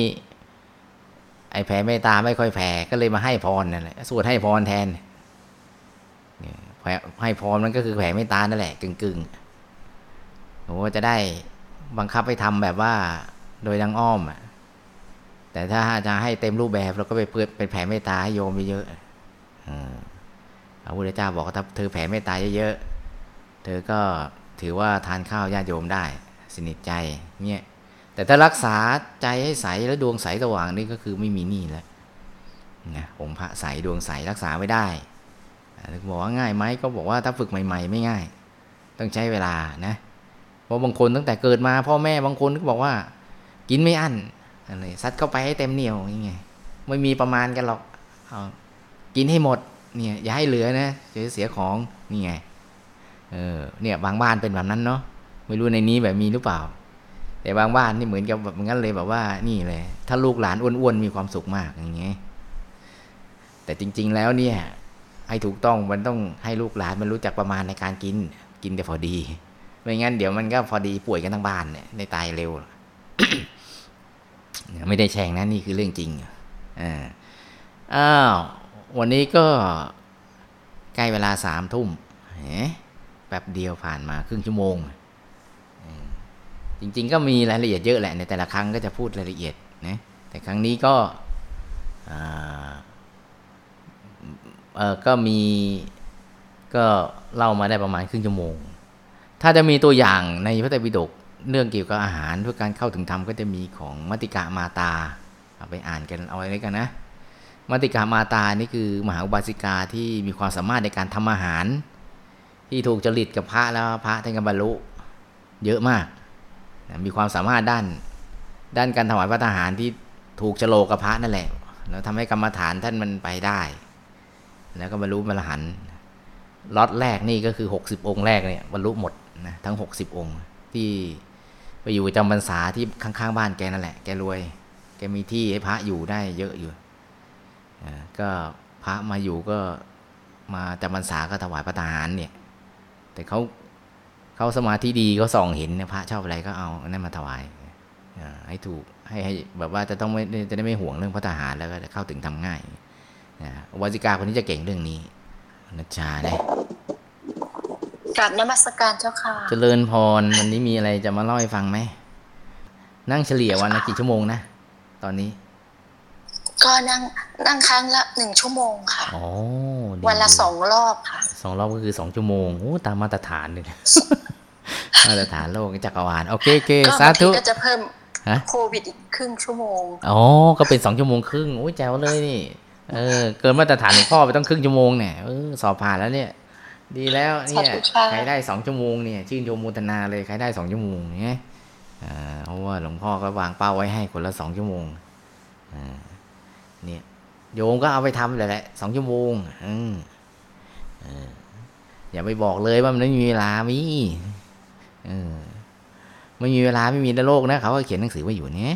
ไอ้แผ่เมตตาไม่ค่อยแผ่ก็เลยมาให้พรนั่นแหละสวดให้พรแทนให้พรมันก็คือแผ่เมตตานั่นแหละกึ่งกึ่งโอ้จะได้บังคับให้ทำแบบว่าโดยดังอ้อมอะแต่ถ้าจะให้เต็มรูปแบบเราก็ไปเปิดเป็นแผ่เมตตาให้โยมเยอะๆ พระพุทธเจ้าบอกว่าถ้าเธอแผ่เมตตาเยอะๆ เธอก็ถือว่าทานข้าวญาติโยมได้ สนิทใจเนี่ยแต่ถ้ารักษาใจให้ใสแล้วดวงใสสว่างนี่ก็คือไม่มีหนี้แล้วนะองค์พระใสดวงใสรักษาไม่ได้บอกว่าง่ายไหมก็บอกว่าถ้าฝึกใหม่ ๆ ไม่ง่าย ต้องใช้เวลานะเพราะบางคนตั้งแต่เกิดมาพ่อแม่บางคนก็บอกว่า กินไม่อั้นอะไรซัดเข้าไปให้เต็มเหนียวย่างเงี้ยไม่มีประมาณกันหรอกเอากินให้หมด เนี่ยอย่าให้เหลือนะจะเสียของนี่ไงเออเนี่ยบางบ้านเป็นแบบนั้นเนาะไม่รู้ในนี้แบบมีหรือเปล่า แต่บางบ้านนี่เหมือนกับแบบงั้นเลยแบบว่านี่เลย ถ้าลูกหลานอ้วนๆมีความสุขมากอย่างเงี้ยแต่จริง ๆ แล้วเนี่ย ให้ถูกต้องมันต้องให้ลูกหลานมันรู้จักประมาณในการกินกินแต่พอดีไม่งั้นเดี๋ยวมันก็พอดีป่วยกันทั้งบ้านเนี่ยในตายเร็วไม่ได้แช่งนะนี่คือเรื่องจริงอ่าอ้าว วันนี้ก็ใกล้เวลาสามทุ่มแป๊บเดียวผ่านมาครึ่งชั่วโมง จริง ๆ ก็มีรายละเอียดเยอะแหละ ในแต่ละครั้งก็จะพูดรายละเอียดนะแต่ครั้งนี้ก็เออก็มีก็เล่ามาได้ประมาณครึ่งชั่วโมง ถ้าจะมีตัวอย่างในพระไตรปิฎกเรื่องเกี่ยวกับอาหารเพื่อการเข้าถึงธรรมก็จะมีของมัติกามาตาเอาไปอ่านกันเอาไว้ด้วยกันนะ มัติกามาตานี่คือมหาอุบาสิกาที่มีความสามารถในการทำอาหาร ที่ถูกจริตกับพระแล้วพระท่านก็บรรลุเยอะมาก มีความสามารถด้านด้านการถวายพระทหารที่ถูกฉลกกับพระนั่นแหละ แล้วทำให้กรรมฐานท่านมันไปได้ แล้วก็บรรลุมรหันล็อตแรกนี่ก็คือ 60 องค์แรกเนี่ยบรรลุหมดนะทั้ง 60 องค์ที่ไปอยู่จำพรรษาที่ข้างๆบ้านแกนั่นแหละ แกรวย แกมีที่ให้พระอยู่ได้เยอะอยู่ ก็พระมาอยู่ก็มาจำพรรษาก็ถวายพระทหารเนี่ย แต่เขาเขาสมาธิดีเขาส่องเห็นพระชอบอะไรก็เอาอันนั้นมาถวายให้ถูกให้ให้แบบว่าจะต้องไม่จะได้ไม่ห่วงเรื่องพระทหารแล้วก็เข้าถึงทำง่ายวาสิกาคนนี้จะเก่งเรื่องนี้นัชชาเนี่ยกราบนมัสการเจ้าค่ะเจริญพรวันนี้มีอะไรจะมาเล่าให้ฟังไหมนั่งเฉลี่ยวันละกี่ชั่วโมงนะตอนนี้ ก็นั่งนั่งครั้งละหนึ่งชั่วโมงค่ะอ๋อวันละสองรอบค่ะสองรอบก็คือสองชั่วโมงโอ้ตามมาตรฐานเลยมาตรฐานโลกจักรวาลโอเคโอเคก็สาบางทีธุก็จะเพิ่มฮะโควิดอีกครึ่งชั่วโมงอ๋อก็เป็นสองชั่วโมงครึ่งโอ้ยแจ๋วเลยนี่เออเกินมาตรฐานหลวงพ่อไปต้องครึ่งชั่วโมงเนี่ยเออสอบผ่านแล้วเนี่ย ดีแล้วเนี่ยสาธุค่ะใครได้สองชั่วโมงเนี่ยชื่นชมโมทนาเลยใครได้สองชั่วโมงเนี่ยอ่าเพราะว่าหลวงพ่อก็วางเป้าไว้ให้คนละสองชั่วโมงอ่า เนี่ยโยมก็เอาไปทำแหละสองชั่วโมงอืมอย่าไปบอกเลยว่ามันไม่มีเวลามีเออไม่มีเวลาไม่มีในโลกนะเขาก็เขียนหนังสือไว้อยู่เนี่ย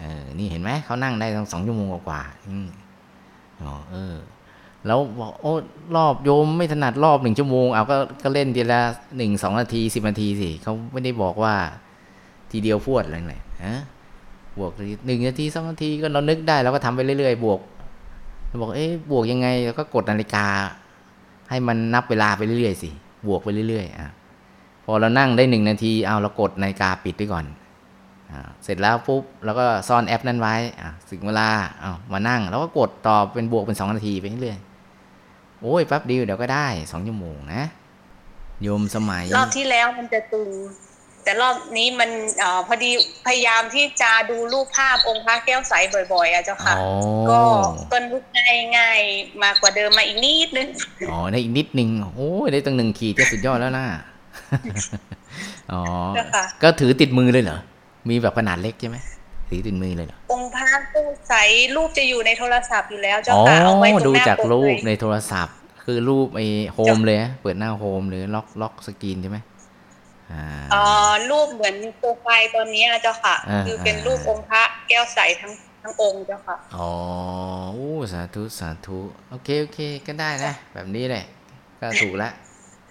เออนี่เห็นไหมเขานั่งได้ตั้งสองชั่วโมงกว่าอืมอ๋อเออ แล้วบอกโอ้รอบโยมไม่ถนัดรอบหนึ่งชั่วโมงเอาก็ก็เล่นทีละหนึ่งสองนาทีสิบนาทีสิเขาไม่ได้บอกว่า ทีเดียวพวดอะไรเลยฮะ บวกหนึ่งนาทีสองนาทีก็เรานึกได้เราก็ทำไปเรื่อยๆ บวกเราบอกเอ๊ะบวกยังไงเราก็กดนาฬิกา ให้มันนับเวลาไปเรื่อยๆสิบวกไปเรื่อยๆอะพอเรานั่งได้หนึ่งนาทีเอาเรากดนาฬิกาปิดไว้ก่อนอ่าเสร็จแล้วปุ๊บเราก็ซ่อนแอปนั้นไว้อะถึงเวลาเอามานั่งแล้วก็กดต่อเป็นบวกเป็นสองนาทีไปเรื่อยๆโอ้ยแป๊บเดียวเดี๋ยวก็ได้สองชั่วโมงนะโยมสมัย รอบที่แล้วมันจะตึง แต่รอบนี้มันเอ่อพอดีพยายามที่จะดูรูปภาพองค์พระแก้วใสบ่อยๆอะเจ้าค่ะอ๋อก็ก็นึกง่ายง่ายๆมากกว่าเดิมมาอีกนิดนึง อ๋อ ได้อีกนิดนึง โอ้ยได้ตั้งหนึ่งขีดก็สุดยอดแล้วนะอ๋อเจ้าค่ะก็ถือติดมือเลยเหรอ มีแบบขนาดเล็กใช่ไหมถือติดมือเลยเหรอ องค์พระแก้วใสรูปจะอยู่ในโทรศัพท์อยู่แล้วเจ้าอ๋อค่ะ เอาไว้ตรงดูหน้าจากปกรูปเลยในโทรศัพท์ คือรูปไอ้ home เลยนะเปิดหน้า home หรือ lock lock screen ใช่ไหม อ่าเอ่อรูปเหมือนโปรไฟล์ตอนนี้อะเจ้าค่ะอ่าคือเป็นรูปองค์พระแก้วใสทั้งทั้งองค์เจ้าค่ะ อ๋อโอ้สาธุสาธุโอเคโอเคก็ได้นะ แบบนี้แหละก็ถูกละ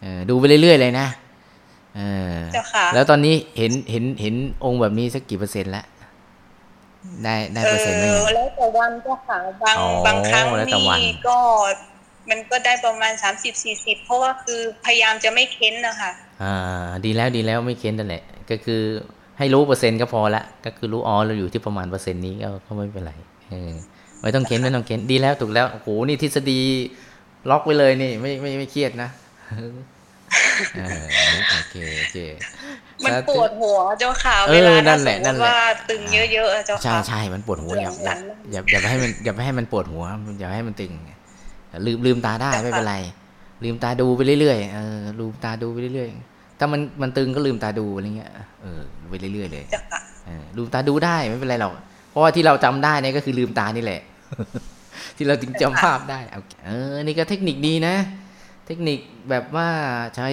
เออดูไปเรื่อยๆเลยนะเออเจ้าค่ะแล้วตอนนี้เห็นเห็นเห็นองค์แบบนี้สักกี่เปอร์เซ็นต์แล้วได้ได้เอเปอร์เซ็นต์ไหมอยังแล้วแต่วันเจ้าค่ะบางอ๋อบางครั้งแล้วแต่วันนี่ก็ มันก็ได้ประมาณสามสิบสี่สิบเพราะว่าคือพยายามจะไม่เค้นนะคะ อ่าดีแล้วดีแล้วไม่เค้นนั่นแหละ ก็คือให้รู้เปอร์เซ็นต์ก็พอละ ก็คือรู้อ๋อเราอยู่ที่ประมาณเปอร์เซ็นต์นี้ก็ก็ไม่เป็นไรเออไม่ต้องเค้นไม่ต้องเค้นดีแล้วถูกแล้วโอ้โหนี่ทฤษฎีล็อกไว้เลยนี่ ไม่ไม่ไม่เครียดนะเออโอเคโอเคมันสาปธุวดหัวเจ้าค่ะเออเวลานั่ถ้านสแหมละมนั่นติแหละว่าตึงเยอะๆอะเจ้าใช่ค่ะใช่มันปวดหัวอย่าหลัอย่างอย่าอย่าไปให้มันอย่าไปให้มันปวดหัวอย่าให้มันตึงลืมลืมตาได้ไม่เป็นไร ลืมตาดูไปเรื่อยๆเออลืมตาดูไปเรื่อยๆ ถ้ามันมันตึงก็ลืมตาดูอะไรเงี้ย เออไปเรื่อยๆเลยเจ้าค่ะเออลืมตาดูได้ไม่เป็นไรหรอก เพราะว่าที่เราจำได้เนี่ยก็คือลืมตานี่แหละ ที่เราถึงจำภาพได้เอาเออ นี่ก็เทคนิคดีนะ เทคนิคแบบว่าใช้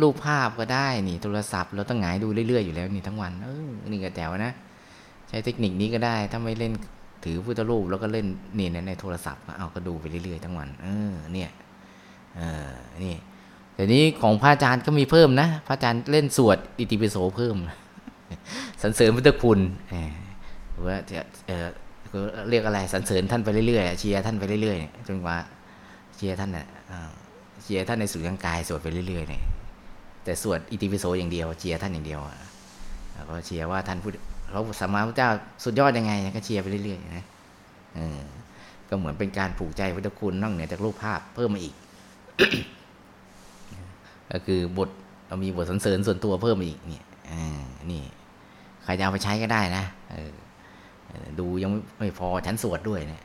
รูปภาพก็ได้นี่โทรศัพท์เราต้องหงายดูเรื่อยๆอยู่แล้วนี่ทั้งวัน เออ นี่ก็แจ๋วนะ ใช้เทคนิคนี้ก็ได้ ถ้าไม่เล่นถือพุทธรูปแล้วก็เล่นนี่ในในโทรศัพท์ก็เอาก็ดูไปเรื่อยๆทั้งวัน เออ เนี่ยเออนี่แต่นี้ของพระอาจารย์ก็มีเพิ่มนะ พระอาจารย์เล่นสวดอิติปิโสเพิ่มสรรเสริญพุทธคุณเออหรือว่าจะเออเรียกอะไรสรรเสริญท่านไปเรื่อยๆเชียร์ท่านไปเรื่อยๆจนกว่าเชียร์ท่านน่ะอ่าเชียร์ท่านในสุญญกายสวดไปเรื่อยๆเนี่ยแต่สวดอิติปิโสอย่างเดียวเชียร์ท่านอย่างเดียวแล้วก็เชียร์ว่าท่านพุทธพระสัมมาพุทธเจ้าสุดยอดยังไง ก็เชียร์ไปเรื่อยๆนะก็เหมือนเป็นการผูกใจพุทธคุณนอกเหนือจากรูปภาพเพิ่มมาอีก ก็คือบทเรามีบทสรรเสริญส่วนตัวเพิ่มมาอีกเนี่ยนี่ ใครจะเอาไปใช้ก็ได้นะดูยังไม่พอฉันสวดด้วยเนี่ย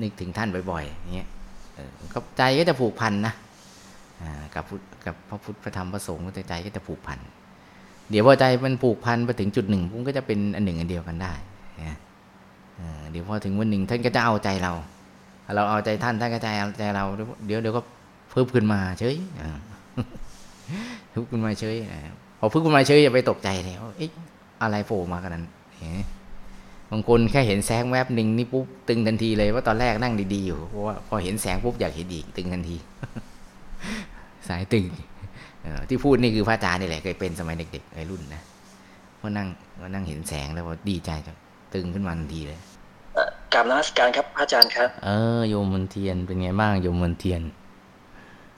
นึกถึงท่านบ่อยๆอย่างเงี้ยก็ใจก็จะผูกพันนะกับพุทธกับพระพุทธพระธรรมพระสงฆ์ใจก็จะผูกพัน เดี๋ยวพอใจมันผูกพันไปถึงจุดหนึ่งมันก็จะเป็นอันหนึ่งอันเดียวกันได้เดี๋ยวพอถึงวันหนึ่งท่านก็จะเอาใจเรา เราเอาใจท่านท่านก็ใจเอาใจเราเดี๋ยวเดี๋ยวก็เพิ่มขึ้นมาเฉยอ่าพึบขึ้นมาเฉยพอพึบขึ้นมาเฉยอย่าไปตกใจเลยว่าเอ๊ะอะไรโผล่มากันนั้นบางคนแค่เห็นแสงแวบหนึ่งนี่ปุ๊บตึงทันทีเลยว่าตอนแรกนั่งดีๆอยู่เพราะว่าพอเห็นแสงปุ๊บอยากเห็นอีกตึงทันที สายตึงที่พูดนี่คือพระอาจารย์นี่แหละเคยเป็นสมัยเด็กๆวัยรุ่นนะพอนั่งพอนั่งเห็นแสงแล้วพอดีใจจังตึงขึ้นมาทันทีเลย กราบนมัสการครับพระอาจารย์ครับ เออโยมมนเทียนเป็นไงบ้างโยมมนเทียน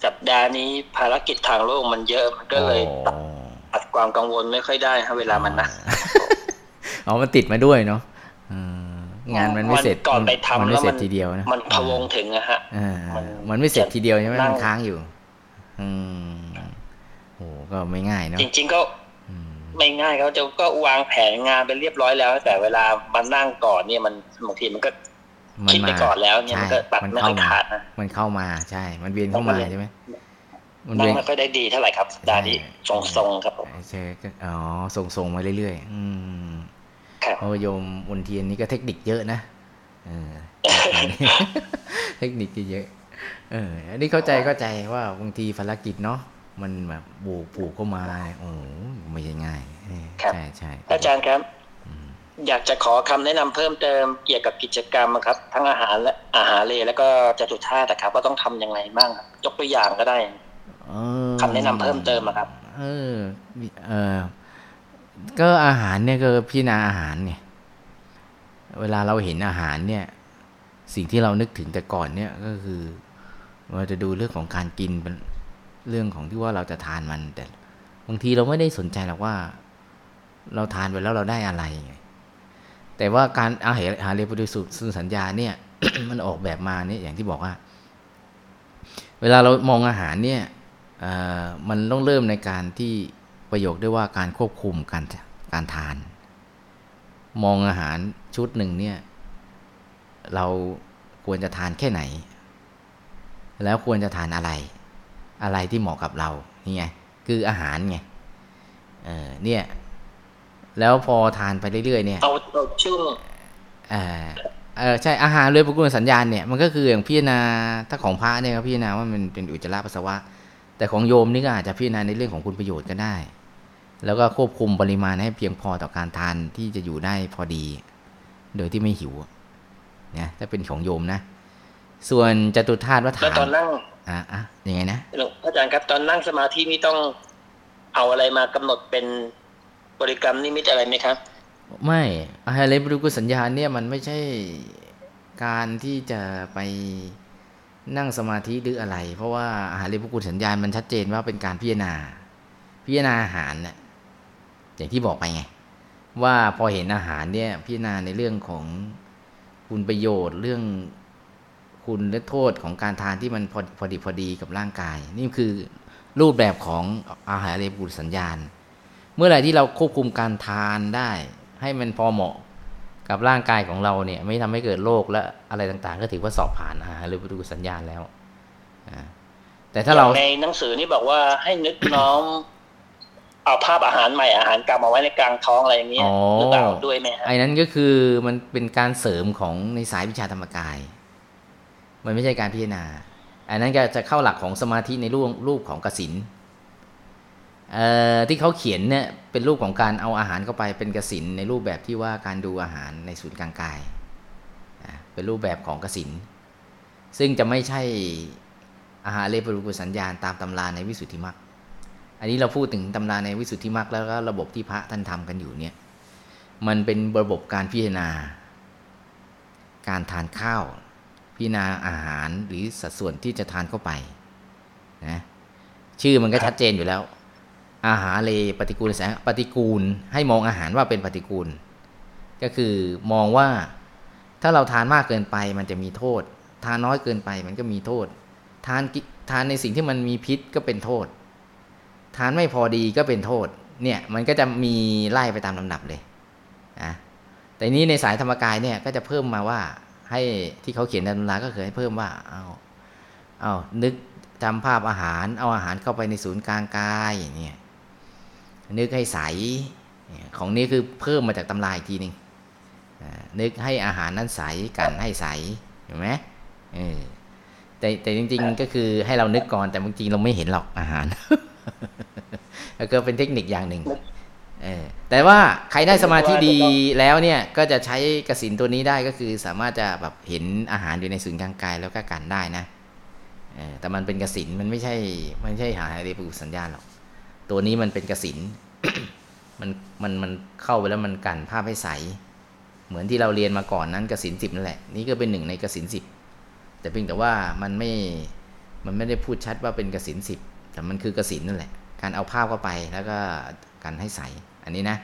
สัปดาห์นี้ภารกิจทางโลกมันเยอะมันก็เลยตัดอ๋อตัดความกังวลไม่ค่อยได้ครับเวลามันนะอ๋อมันติดมาด้วยเนาะอืมงานมันไม่เสร็จก่อนไปทำมันไม่แล้วเสร็มัจทีเดียวนะมันพะวงถึงอะฮะอ่ามันมันไม่เสร็จทีเดียวใช่ไหมนั่งมันค้างอยู่ อืมโหก็ไม่ง่ายเนาะจริง ๆ ก็อืม ไม่ง่ายเขาจะก็วางแผนงานไปเรียบร้อยแล้ว แต่เวลามานั่งก่อนเนี่ยมันบางทีมันก็มันคิดไปมาก่อนแล้วเนี่ยใช่มันก็ตัดมันไม่เข้าค่อยมาขาดนะมันเข้ามาใช่ มันเวียนเข้ามาใช่ไหมมันนั่เวีงยนไม่ค่อยได้ดีเท่าไหร่ครับสัปดาห์นี้ทรงๆครับผมใช่ก็อ๋อส่งส่งมาเรื่อยๆอืมครับเพราะว่าโยมอุนเทียนนี่ก็เทคนิคเยอะนะเออเทคนิคเยอะเอออันนี้เข้าใจเข้าใจว่าบางทีภารกิจเนาะ มันแบบบูกผูกเข้ามาโอ้โหไม่ใช่ง่ายเออครับใช่ใช่อาจารย์ครับ อยากจะขอคำแนะนำเพิ่มเติมเกี่ยวกับกิจกรรมอะครับ ทั้งอาหารและอาหารเลแล้วก็จตุธาตุอะครับว่าต้องทำยังไงบ้างครับยกตัวอย่างก็ได้เออคำแนะนำเพิ่มเติมอะครับ เออมีเออก็อาหารเนี่ยก็พิจารณาอาหารไงเวลาเราเห็นอาหารเนี่ย สิ่งที่เรานึกถึงแต่ก่อนเนี่ยก็คือเราจะดูเรื่องของการกิน เรื่องของที่ว่าเราจะทานมัน แต่บางทีเราไม่ได้สนใจหรอกว่า เราทานไปแล้วเราได้อะไรไงแต่ว่าการอาหารอาหาเรยปฏิสุทสัญญาเนี่ย มันออกแบบมาเนี่ยอย่างที่บอกว่า เวลาเรามองอาหารเนี่ยมันต้องเริ่มในการที่ประโยคด้วยว่าการควบคุมการการทาน มองอาหารชุดหนึ่งเนี่ย เราควรจะทานแค่ไหน แล้วควรจะทานอะไร อะไรที่เหมาะกับเรานี่ไงคืออาหารไงเออเนี่ย แล้วพอทานไปเรื่อยๆเนี่ยเอาเอาช่วงเออเออใช่อาหารเลยประกุลสัญญาณเนี่ยมันก็คืออย่างพิจารณาถ้าของพระเนี่ยก็พิจารณาว่ามันเป็นอุจจาระปัสสาวะ แต่ของโยมนี่ก็อาจจะพิจารณาในเรื่องของคุณประโยชน์ก็ได้ แล้วก็ควบคุมปริมาณให้เพียงพอต่อการทานที่จะอยู่ได้พอดี โดยที่ไม่หิวนะถ้าเป็นของโยมนะ ส่วนจตุธาตุวัฏแล้วฐานตอนนั่ง อะอะยังไงนะหลวงอาจารย์ครับตอนนั่งสมาธินี่ต้องเอาอะไรมากำหนดเป็นบริกรรมนิมิตอะไรไหมครับ ไม่อาหารเลยปฏิกุลสัญญาณเนี่ยมันไม่ใช่การที่จะไปนั่งสมาธิหรืออะไร เพราะว่าอาหารเลยปฏิกุลสัญญาณมันชัดเจนว่าเป็นการพิจารณา พิจารณาอาหารเนี่ยอย่างที่บอกไปไงว่าพอเห็นอาหารเนี่ยพิจารณาในเรื่องของคุณประโยชน์เรื่อง คุณและโทษของการทานที่มันพอพอดีพอดีกับร่างกาย นี่คือรูปแบบของอาหารเลยปฏิกุลสัญญาณ เมื่อไหร่ที่เราควบคุมการทานได้ ให้มันพอเหมาะกับร่างกายของเราเนี่ยไม่ทำให้เกิดโรคและอะไรต่างๆ ก็ถือว่าสอบผ่านอาหารหรือดูสัญญาณแล้วอ่าแต่ถ้าเราในหนังสือนี่บอกว่าให้นึกน้อมเอาภาพอาหารใหม่อาหารเก่ามาไว้ในกลางท้องอะไรอย่างเงี้ยอ๋อหรือเปล่าด้วยไหมฮะไอ้นั้นก็คือมันเป็นการเสริมของในสายวิชาธรรมกาย มันไม่ใช่การพิจารณา อันนั้นก็จะเข้าหลักของสมาธิในรูปรูปของกสินเอ่อที่เขาเขียนเนี่ยเป็นรูปของการเอาอาหารเข้าไปเป็นกสินในรูปแบบที่ว่าการดูอาหารในศูนย์กลางกาย เป็นรูปแบบของกสินซึ่งจะไม่ใช่อาหารเลปรุกุสัญญาณตามตำราในวิสุทธิมรรคอันนี้เราพูดถึงตำราในวิสุทธิมรรคแล้วก็ระบบที่พระท่านทำกันอยู่เนี่ยมันเป็นระบบการพิจารณา การทานข้าว พิจารณาอาหารหรือสัดส่วนที่จะทานเข้าไปนะชื่อมันก็ชัดเจนอยู่แล้ว อาหารเลปฏิกูลแสงปฏิกูลให้มองอาหารว่าเป็นปฏิกูล ก็คือมองว่าถ้าเราทานมากเกินไปมันจะมีโทษ ทานน้อยเกินไปมันก็มีโทษ ทานทานในสิ่งที่มันมีพิษก็เป็นโทษ ทานไม่พอดีก็เป็นโทษ เนี่ยมันก็จะมีไล่ไปตามลำดับเลยนะแต่นี้ในสายธรรมกายเนี่ยก็จะเพิ่มมาว่า ให้ที่เขาเขียนในตำราก็คือให้เพิ่มว่าเอาเอานึกจำภาพอาหาร เอาอาหารเข้าไปในศูนย์กลางกายเนี่ยนึกให้ใสของนี้คือเพิ่มมาจากตำราอีกทีหนึ่งนึกให้อาหารนั้นใสกันให้ใสเห็นไหมเออแต่แต่จริง ๆ ก็คือให้เรานึกก่อนแต่บางทีเราไม่เห็นหรอกอาหาร แล้วก็เป็นเทคนิคอย่างหนึ่ง แต่ว่าใครได้สมาธิดีแล้วเนี่ยก็จะใช้กสินตัวนี้ได้ก็คือสามารถจะแบบเห็นอาหารอยู่ในศูนย์กลางกายแล้วก็กันได้นะเออแต่มันเป็นกสินมันไม่ใช่มันไม่ใช่หาอะไรปุสัญญาณหรอกตัวนี้มันเป็นกสินมันมันมันเข้าไปแล้วมันกันภาพให้ใส เหมือนที่เราเรียนมาก่อนนั้นกสินสิบนั่นแหละนี่ก็เป็นหนึ่งในกสินสิบแต่เพียงแต่ว่ามันไม่มันไม่ได้พูดชัดว่าเป็นกสินสิบแต่มันคือกสินนั่นแหละ การเอาภาพเข้าไปแล้วก็กันให้ใส อันนี้นะ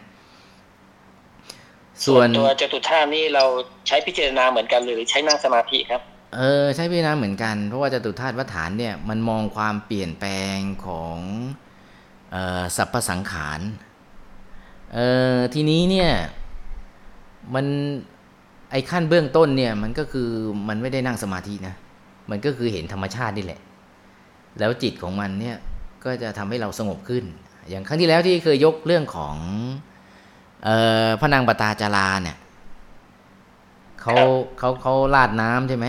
ส่วนตัวจตุธาตุนี่เราใช้พิจารณาเหมือนกันหรือใช้นั่งสมาธิครับ เออ ใช่พี่นะเหมือนกัน เพราะว่าจตุธาตุวัฏฐานเนี่ยมันมองความเปลี่ยนแปลงของเออสรรพสังขารเอ่อทีนี้เนี่ยมันไอ้ขั้นเบื้องต้นเนี่ยมันก็คือมันไม่ได้นั่งสมาธินะ มันก็คือเห็นธรรมชาตินี่แหละ แล้วจิตของมันเนี่ยก็จะทำให้เราสงบขึ้น อย่างครั้งที่แล้วที่เคยยกเรื่องของออพระนางปตาจาราเนี่ยเขาเขาเขาลาดน้ำใช่ไหม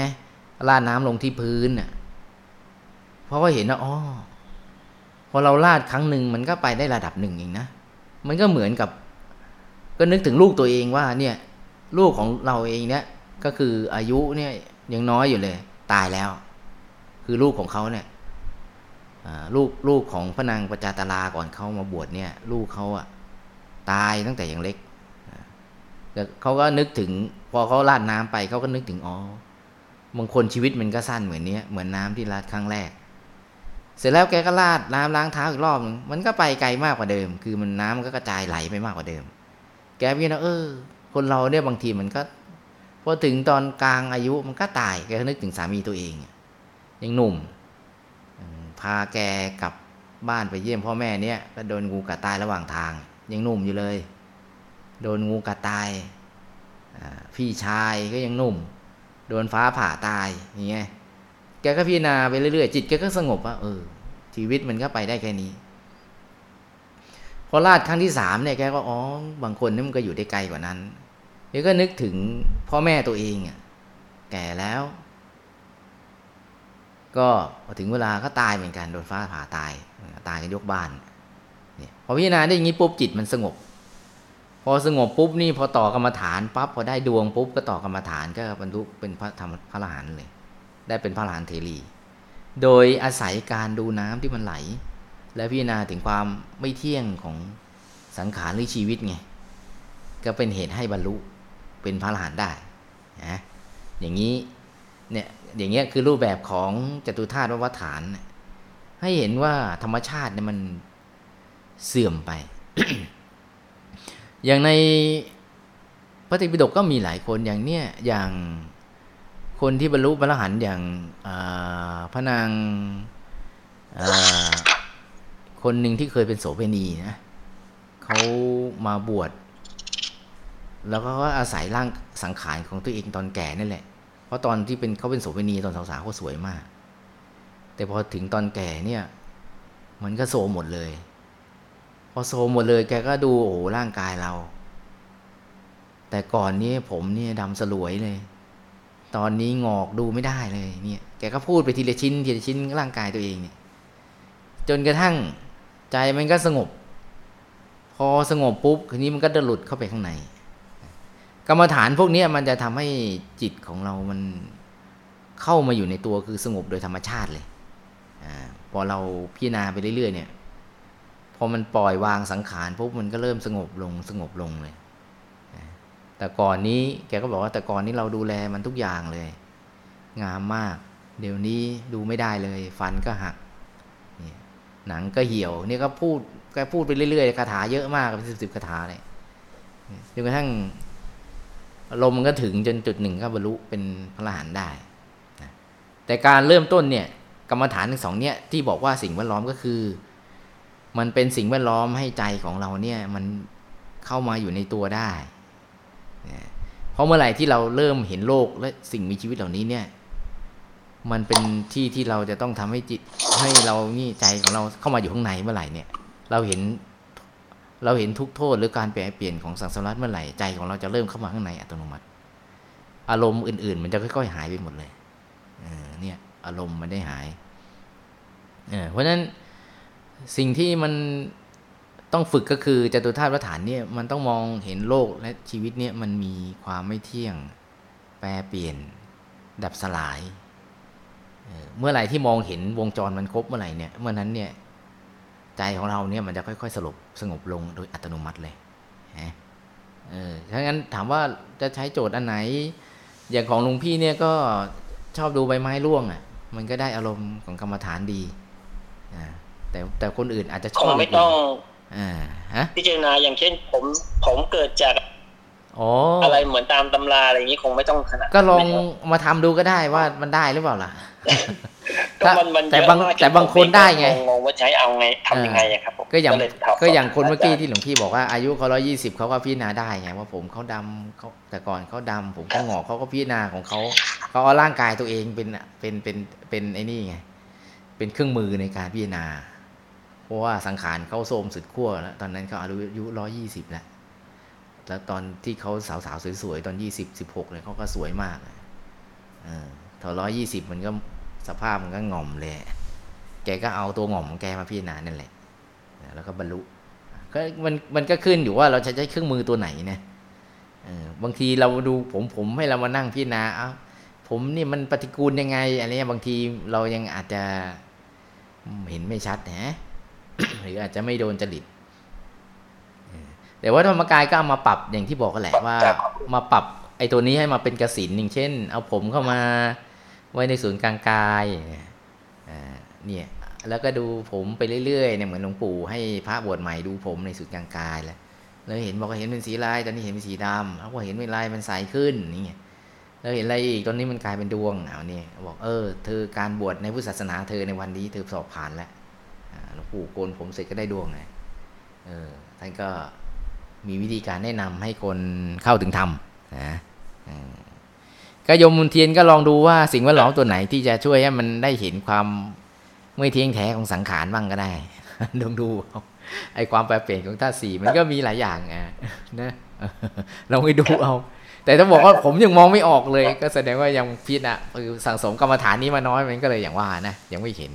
ลาดน้ำลงที่พื้นน่ะเพราะว่าเห็นว่าอ๋อพอเราลาดครั้งหนึ่งมันก็ไปได้ระดับหนึ่งเองนะมันก็เหมือนกับ ก็นึกถึงลูกตัวเองว่า เนี่ย ลูกของเราเองเนี่ย ก็คืออายุเนี่ยยังน้อยอยู่เลย ตายแล้ว คือลูกของเขาเนี่ย ลูกลูกของพระนางประจาตาราก่อนเขามาบวชเนี่ยลูกเขาอะตายตั้งแต่ยังเล็กเขาก็นึกถึงพอเขาลาดน้ำไปเขาก็นึกถึงอ๋อบางคนชีวิตมันก็สั้นเหมือนเนี้ยเหมือนน้ำที่ลาดครั้งแรก เสร็จแล้วแกก็ลาดน้ำล้างเท้าอีกรอบนึงมันก็ไปไกลมากกว่าเดิม คือมันน้ำมันก็กระจายไหลไปมากกว่าเดิม แกพี่นะเออ คนเราเนี่ยบางทีมันก็พอถึงตอนกลางอายุมันก็ตายแกก็นึกถึงสามีตัวเองอะยังหนุ่ม พาแกกลับบ้านไปเยี่ยมพ่อแม่เนี่ยก็โดนงูกัดตายระหว่างทาง ยังหนุ่มอยู่เลย โดนงูกัดตายพี่ชายก็ยังหนุ่ม โดนฟ้าผ่าตายอย่างเงี้ยแกก็พิจารณาไปเรื่อยๆจิตแกก็สงบว่าเออ ชีวิตมันก็ไปได้แค่นี้ พอลาดครั้งที่สามเนี่ยแกก็อ๋อบางคนนี่มันก็อยู่ได้ไกลกว่านั้นแกก็นึกถึงพ่อแม่ตัวเองอะแก่แล้ว ก็พอถึงเวลาก็ตายเหมือนกันโดนฟ้าผ่าตายตายกันยกบ้านเนี่ยพอพิจารณาได้อย่างนี้ปุ๊บจิตมันสงบ พอสงบปุ๊บนี่พอต่อกรรมฐานปั๊บพอได้ดวงปุ๊บก็ต่อกรรมฐานก็บรรลุเป็นพระธรรมพระอรหันต์เลย ได้เป็นพระอรหันต์เทรี โดยอาศัยการดูน้ำที่มันไหล และพิจารณาถึงความไม่เที่ยงของสังขารหรือชีวิตไงก็เป็นเหตุให้บรรลุเป็นพระอรหันต์ได้นะอย่างนี้เนี่ย อย่างเงี้ยคือรูปแบบของจตุธาตุวัฏฐาน ให้เห็นว่าธรรมชาติเนี่ยมันเสื่อมไป อย่างในพระตรปิฎกก็มีหลายคนอย่างเนี้ยอย่างคนที่บรรลุพระอรหันต์อย่างาพระนางาคนหนึ่งที่เคยเป็นโสเภณีนะเขามาบวช แล้วก็อาศัยร่างสังขารของตัวเองตอนแก่นั่นแหละ เพราะตอนที่เป็นเขาเป็นโสเภณีตอนสาวๆเขาสวยมาก แต่พอถึงตอนแก่เนี่ย มันก็โซหมดเลย พอโซหมดเลยแกก็ดูโอ้ร่างกายเรา แต่ก่อนนี้ผมเนี่ยดำสลวยเลย ตอนนี้งอกดูไม่ได้เลยเนี่ย แกก็พูดไปทีละชิ้นทีละชิ้นร่างกายตัวเองเนี่ย จนกระทั่งใจมันก็สงบ พอสงบปุ๊บทีนี้มันก็จะหลุดเข้าไปข้างใน กรรมฐานพวกนี้มันจะทำให้จิตของเรามันเข้ามาอยู่ในตัวคือสงบโดยธรรมชาติเลยอาพอเราพิจารณาไปเรื่อยๆ เนี่ยพอมันปล่อยวางสังขารปุ๊บมันก็เริ่มสงบลงสงบลงเลยแต่ก่อนนี้แกก็บอกว่าแต่ก่อนนี้เราดูแลมันทุกอย่างเลย งามมาก เดี๋ยวนี้ดูไม่ได้เลย ฟันก็หักหนังก็เหี่ยวนี่ก็พูดแกพูดไปเรื่อยๆคาถาเยอะมากเป็นสิบสิบคาถาเลยจนกระทั่ง อารมณ์มันก็ถึงจนจุดหนึ่งก็บรรลุเป็นพระอรหันต์ได้นะแต่การเริ่มต้นเนี่ยกรรมฐานทั้งสองเนี่ยที่บอกว่าสิ่งแวดล้อมก็คือ มันเป็นสิ่งแวดล้อมให้ใจของเราเนี่ยมันเข้ามาอยู่ในตัวได้เพราะเมื่อไหร่ที่เราเริ่มเห็นโลกและสิ่งมีชีวิตเหล่านี้เนี่ย มันเป็นที่ที่เราจะต้องทำให้จิตให้เรานี่ใจของเราเข้ามาอยู่ข้างในเมื่อไหร่เนี่ย เราเห็น เราเห็นทุกโทษหรือการแปรเปลี่ยนของสังสารวัฏเมื่อไหร่ใจของเราจะเริ่มเข้ามาข้างในอัตโนมัติ อารมณ์อื่น ๆ มันจะค่อย ๆ หายไปหมดเลยเนี่ยอารมณ์มันได้หายเเพราะฉะนั้นสิ่งที่มันต้องฝึกก็คือจตุธาตุวัฏฐานเนี่ยมันต้องมองเห็นโลกและชีวิตเนี่ยมันมีความไม่เที่ยงแปรเปลี่ยน ดับสลายเเมื่อไหร่ที่มองเห็นวงจรมันครบเมื่อไหร่เนี่ยเมื่อนั้นเนี่ย ใจของเราเนี่ยมันจะค่อย ๆสลบสงบลงโดยอัตโนมัติเลยฮะเออถ้างั้นถามว่าจะใช้โจทย์อันไหน อย่างของหลวงพี่เนี่ยก็ชอบดูใบไม้ร่วงอะ มันก็ได้อารมณ์ของกรรมฐานดีอ่าแต่แต่คนอื่นอาจจะชคอบงไม่ต้องอ่าฮะพิจารณาอย่างเช่นผมผมเกิดจากอ๋ออะไรเหมือนตามตำราอะไรอย่างนี้คงไม่ต้องขนาดนั้นก็ลองไม่ต้มาทำดูก็ได้ว่ามันได้หรือเปล่าล่ะ ถ้ามันมันแต่เยอะบางมกแต่บางคนได้ไงงงๆว่าจะให้เอาไงทำยังไงอะครับผมก็อย่างเลถมก็อย่างคนเมื่อกี้าจารย์ที่หลวงพี่บอกว่าอายุเขาร้อยี่สิบเขาก็พิจารณาได้ไงว่าผมเขาดำเขาแต่ก่อนเขาดำผมเขาหงอกเขาก็พิจารณาของเขาเขาเอาร่างกายตัวเองเป็นเป็นเป็นเป็นไอ้นี่ไงเป็นเครื่องมือในการพิจารณา เพราะว่าสังขารเขาโทรมสุดขั้วแล้วตอนนั้นเขาอายุร้อยี่สิบแล้วแล้วตอนที่เขาสาวๆสวยๆตอนยี่สิบสิบหกเลยเขาก็สวยมากเลยเออพอร้อยี่สิบมันก็ สภาพมันก็ง่อมเลย แกก็เอาตัวง่อมของแกมาพิจารณานั่นแหละ แล้วก็บรรลุก็มันมันก็ขึ้นอยู่ว่าเราจะใช้เครื่องมือตัวไหนนะเออบางทีเราดูผมผมให้เรามานั่งพิจารณาเอาผมนี่มันปฏิกูลยังไงอะไรเงี้ยบางทีเรายังอาจจะเห็นไม่ชัดนะหรืออาจจะไม่โดนจริตแต่ว่าธรรมกายก็เอามาปรับอย่างที่บอกกันแหละว่า มาปรับไอ้ตัวนี้ให้มาเป็นกสินอย่างเช่น เอาผมเข้ามา ไว้ในศูนย์กลางกายอ่าเนี่ยแล้วก็ดูผมไปเรื่อยๆเนี่ยเหมือนหลวงปู่ให้พระบวชใหม่ดูผมในสุดกลางกายแล้วแล้วเห็นบอกว่าเห็นเป็นสีลายตอนนี้เห็นเป็นสีดำแล้วพอเห็นเป็นลายมันใสขึ้นนี่แล้วเห็นอะไรอีกตอนนี้มันกลายเป็นดวงเอานี่บอกเออเธอการบวชในพุทธศาสนาเธอในวันนี้เธอสอบผ่านแล้วหลวงปู่โกนผมเสร็จก็ได้ดวงไงเออท่านก็มีวิธีการแนะนำให้คนเข้าถึงธรรมนะ ก็โยมมุนเทียนก็ลองดูว่าสิ่งแวดล้อมตัวไหนที่จะช่วยให้มันได้เห็นความไม่เที่ยงแท้ของสังขารบ้างก็ได้ลองดูเอาไอความแปรเปลี่ยนของธาตุสี่มันก็มีหลายอย่างอะนะลองไปดูเอา แต่ถ้าบอกว่าผมยังมองไม่ออกเลย ก็แสดงว่ายังพิจนะคือสั่งสมกรรมฐานนี้มาน้อยมันก็เลยอย่างว่านะยังไม่เห็น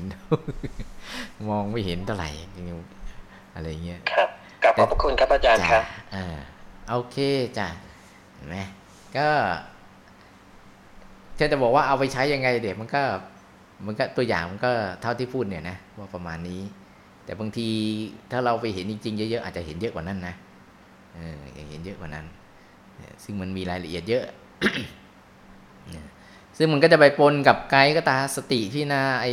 มองไม่เห็นเท่าไหร่อะไรเงี้ยครับกลับขอบพระคุณครับอาจารย์ครับเออโอเคจ้ะเห็นไหมก็ แค่จะบอกว่าเอาไปใช้ยังไงเด็กมันก็มันก็ตัวอย่างมันก็เท่าที่พูดเนี่ยนะว่าประมาณนี้ แต่บางทีถ้าเราไปเห็นจริงๆ เยอะๆอาจจะเห็นเยอะกว่านั้นนะเออยังเห็นเยอะกว่านั้น ซึ่งมันมีรายละเอียดเยอะ ซึ่งมันก็จะไปปนกับกายก็ตาสติที่นาไอ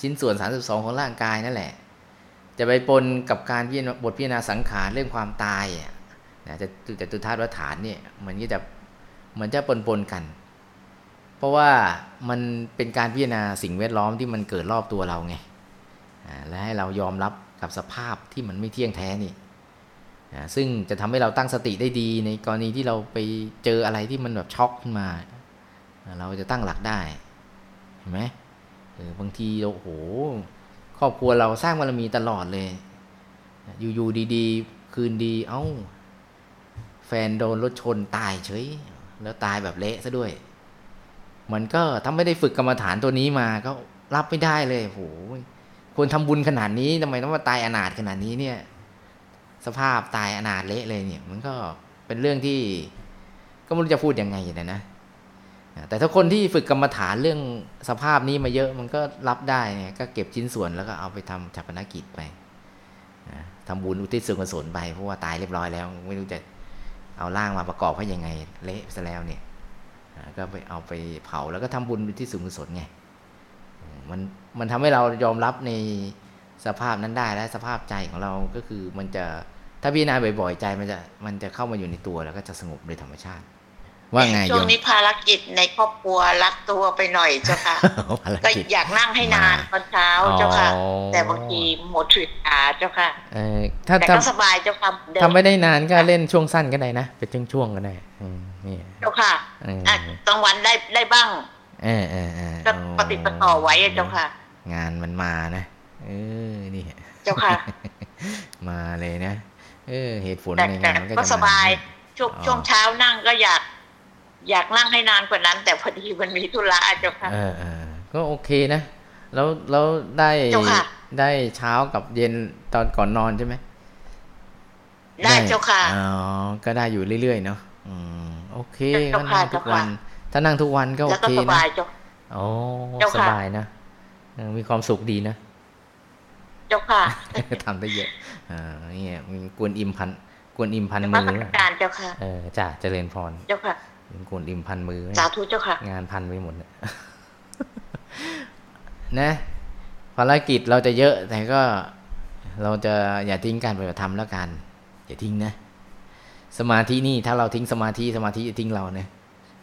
ชิ้นส่วน 32 ของร่างกายนั่นแหละ จะไปปนกับการพิจารณาบทพิจารณาสังขารเรื่องความตายอะนะจะแต่ตุธาตุวัฏฐานเนี่ยมันก็จะมันจะปนปนกัน ราะว่ามันเป็นการพิจารณาสิ่งแวดล้อมที่มันเกิดรอบตัวเราไงและให้เรายอมรับกับสภาพที่มันไม่เที่ยงแท้นี่ซึ่งจะทำให้เราตั้งสติได้ดีในกรณีที่เราไปเจออะไรที่มันแบบช็อกขึ้นมา เราจะตั้งหลักได้เห็นไหมบางทีเราโอ้โหครอบครัวเราสร้างบารมีตลอดเลย อยู่ๆดีๆ คืนดี เอ้า แฟนโดนรถชนตายเฉย แล้วตายแบบเละซะด้วย มันก็ถ้าไม่ได้ฝึกกรรมฐานตัวนี้มาก็รับไม่ได้เลยโหควรทำบุญขนาดนี้ทำไมต้องมาตายอนาถขนาดนี้เนี่ย สภาพตายอนาถเละเลยเนี่ย มันก็เป็นเรื่องที่ ก็ไม่รู้จะพูดยังไงนะนะแต่ถ้าคนที่ฝึกกรรมฐานเรื่องสภาพนี้มาเยอะมันก็รับได้เนี่ยก็เก็บชิ้นส่วนแล้วก็เอาไปทำชาปนกิจไปนะทำบุญอุทิศส่วนกุศลไปเพราะว่าตายเรียบร้อยแล้ว ไม่รู้จะเอาร่างมาประกอบให้ยังไง เละซะแล้วเนี่ย ก็ไปเอาไปเผาแล้วก็ทำบุญอุทิศส่วนกุศลไงอืมมันมันทำให้เรายอมรับในสภาพนั้นได้และสภาพใจของเราก็คือมันจะถ้าพิจารณาบ่อยๆใจมันจะมันจะเข้ามาอยู่ในตัวแล้วก็จะสงบโดยธรรมชาติ ว่าไงช่โยวงมนี้ภารกิจในครอบครัวรัดตัวไปหน่อยเจ้าค่ะภารก็กิจอยากนั่งให้นานมาตอนเช้าเจ้าค่ะอ๋อแต่บางทีหมดสิทธิ์ขาเจ้าค่ะเออถ้าแต่ทก็สบายเจ้าค่ะเดิำทำไม่ได้นานก็เล่นช่วงสั้นก็ได้นะเป็นช่วงๆก็ได้อืม นี่เจ้าค่ะเอออะกลางวันได้ได้บ้าง เออเออเออก็ปฏิดประต่อไว้อะเจ้าค่ะ งานมันมานะเออนี่เจ้าค่ะ มาเลยนะเออ เหตุผลแต่ในแต่งานมันก็ก็จะสมาบายช่วงอ๋อช่วงเช้านั่งก็อยาก อยากนั่งให้นานกว่านั้น แต่พอดีมันมีธุระอะเจ้าค่ะเออเออก็โอเคนะแล้วแล้วได้เจ้าค่ะได้เช้ากับเย็นตอนก่อนนอนใช่ไหมได้เจ้าค่ะ อ๋อ ก็ได้อยู่เรื่อยๆเนาะ อืม โอเคเจ้าก็ค่ะนั่งทุกเจ้าค่ะวัน ถ้านั่งทุกวันก็โอแล้วก็เคสนะบายเจ้าโอ้เจ้าสค่ะบายนะเออมีความสุขดีนะเจ้าค่ะทำได้เยอะอ่าเนี่ยมีกวนอิมพันกวนอิมพันนมืมัอสการเจ้าค่ะเออจ้าเจริญพรเจ้าค่ะเป็นกวนอิมพันมือสาธุเจ้าค่ะ งานพันไปหมดเนี่ยนะภารกิจเราจะเยอะแต่ก็เราจะอย่าทิ้งการปฏิบัติธรรมแล้วกัน อย่าทิ้งนะ สมาธินี่ถ้าเราทิ้งสมาธิสมาธิจะทิ้งเรานะ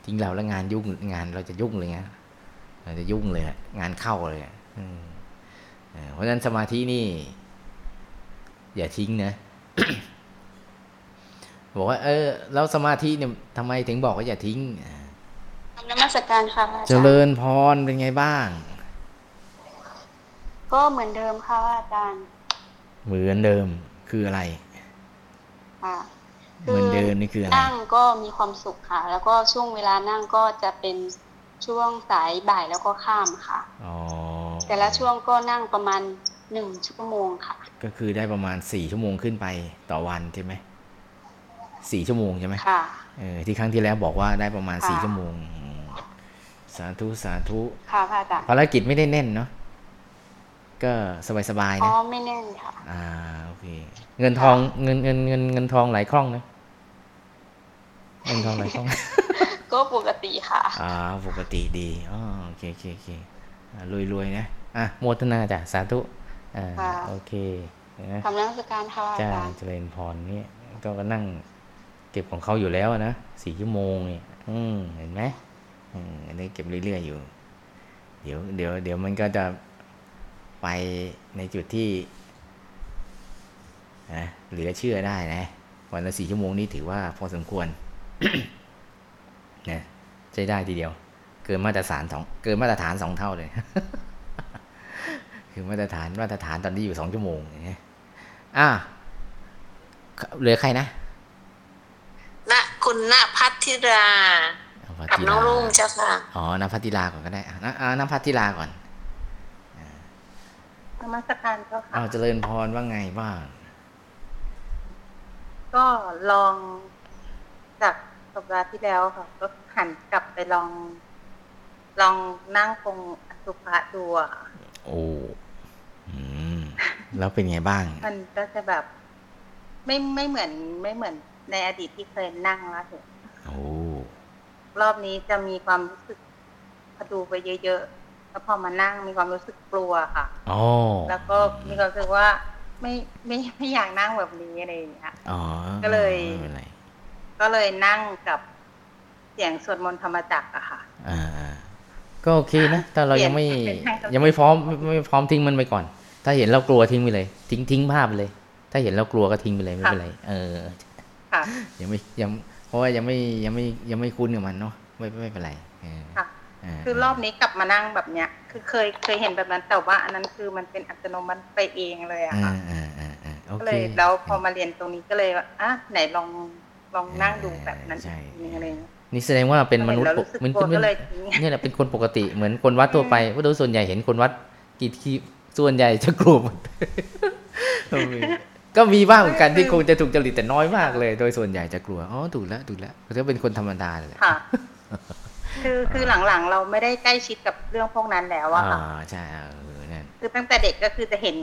ทิ้งเราแล้วงานยุ่งงานเราจะยุ่งเลยนะอาจจะยุ่งเลยอะงานเข้าเลยอะอืมเออเพราะฉะนั้นสมาธินี่ อย่าทิ้งนะบอกว่า เออแล้วสมาธิเนี่ยทำไมถึงบอกว่าอย่าทิ้งอ่าทำนมัสการค่ะพระอาเจจารย์ริญพรเป็นไงบ้าง ก็เหมือนเดิมค่ะพระอาจารย์ เหมือนเดิมคืออะไรค่ะ เหมือนเดิมนี่คืออะไรนั่งก็มีความสุขค่ะ แล้วก็ช่วงเวลานั่งก็จะเป็นช่วงสายบ่ายแล้วก็ข้ามค่ะอ๋อแต่ละช่วงก็นั่งประมาณหนึ่งชั่วโมงค่ะ ก็คือได้ประมาณสี่ชั่วโมงขึ้นไปต่อวันใช่ไหมสี่ชั่วโมงใช่ไหมค่ะเออที่ครั้งที่แล้วบอกว่าได้ประมาณค่ะสี่ชั่วโมงอืมสาธุสาธุค่ะพระอาจารย์ภารกิจไม่ได้แน่นเนาะก็สบายๆอ๋อนะไม่แน่นค่ะอ่าโอเคเงินทองเงินเงินเงินเงินทองไหลคล่องนะ เงินทองไหลคล่อง ก็ปกติค่ะ อ่า ปกติดีอ๋อโอเคโอเคโอเคอ่ารวยๆนะ อะ โมทนาจ้ะ สาธุ อ่าค่ะโอเคนะทำนมัสการค่ะพระอาจ้าจารย์เจริญพรเนี่ยก็ก็นั่งเก็บของเขาอยู่แล้วนะสี่ชั่วโมงเนี่ยอืมเห็นไหมอืมอันนี้เก็บเรื่อยๆอยู่ เดี๋ยวเดี๋ยวเดี๋ยวมันก็จะไปในจุดที่นะเหลือเชื่อได้นะ วันละสี่ชั่วโมงนี้ถือว่าพอสมควร นะใช้ได้ทีเดียว เกินมาตรฐานสองเกินมาตรฐานสองเท่าเลย คือมาตรฐานมาตรฐานตอนนี้อยู่สองชั่วโมงอย่างเงี้ยอะเหลือใครนะณคุณณพัทธิราเอาพัทกับธิน้องลารุ่งเจ้าค่ะอ๋อนภัทธิลาก่อนก็ได้อะนะอ่าน้ำพัทธิลาก่อนนมัสการเจ้าค่ะเอาเจริญพรว่าไงบ้าง ก็ลองจาก สัปดาห์ที่แล้วค่ะ ก็หันกลับไปลอง ลองนั่งตรงอสุภะดูอะค่ะโอ้อืมแล้วเป็นไงบ้าง มันก็จะแบบ ไม่ไม่เหมือนไม่เหมือนในอดีตที่เคยนั่งแล้วเห็นโอ้รอบนี้จะมีความรู้สึกพอดูไปเยอะๆแล้วพอมานั่งมีความรู้สึกกลัวค่ะอ๋อแล้วก็มีความรู้สึกว่าไม่ไม่ไม่อยากนั่งแบบนี้อะไรอย่างเงี้ยอ๋อก็เลยไม่เป็นไร ก็เลยนั่งกับเสียงสวดมนต์ธรรมจักรอะค่ะอ่าอ่า ก็โอเคนะแต่เรายังไม่เปลี่ยนเป็นทางยังไม่พร้อมไม่ไม่พร้อมทิ้งมันไปก่อน ถ้าเห็นเรากลัวทิ้งไปเลย ทิ้งทิ้งภาพไปเลย ถ้าเห็นเรากลัวก็ทิ้งไปเลยไม่เป็นไรเออค่ะยังไม่ยังเพราะว่ายังไม่ยังไม่ยังไม่คุ้นกับมันเนาะไม่ไม่เป็นไรเออค่ะาคือรอบนี้กลับมานั่งแบบเนี้ย คือเคยเคยเห็นแบบนั้นแต่ว่าอันนั้นคือมันเป็นอัตโนมัติไปเองเลยอะอ่าค่ะอ่าอ่าอ่าโอก็เคเลยแล้วพอมาเรียนตรงนี้ก็เลยว่าอะไหนลอง ลองนั่งดูแบบนั้นใช่อีกทีนึงอะไรอย่างเงี้ยนี่แสดงว่าเป็นมนุษย์เรารู้สึกมันกลัวเป็นก็เลยทิ้งเนี่ยแหละเป็นคนปกติเหมือนคนวัดทั่วไปเพราะโดยส่วนใหญ่เห็นคนวัดกี่ทีส่วนใหญ่จะกลัวหมดก็มีบ้างเหมือนกันที่คงจะถูกจริตแต่น้อยมากเลย โดยส่วนใหญ่จะกลัวอ๋อถูกแล้วถูกแล้วเขาจะเป็นคนธรรมดาเลยแหละค่ะคือคือหลังๆ เราไม่ได้ใกล้ชิดกับเรื่องพวกนั้นแล้วอะอ่าค่ะใช่เออนั่นคือตั้งแต่เด็กก็คือจะเห็น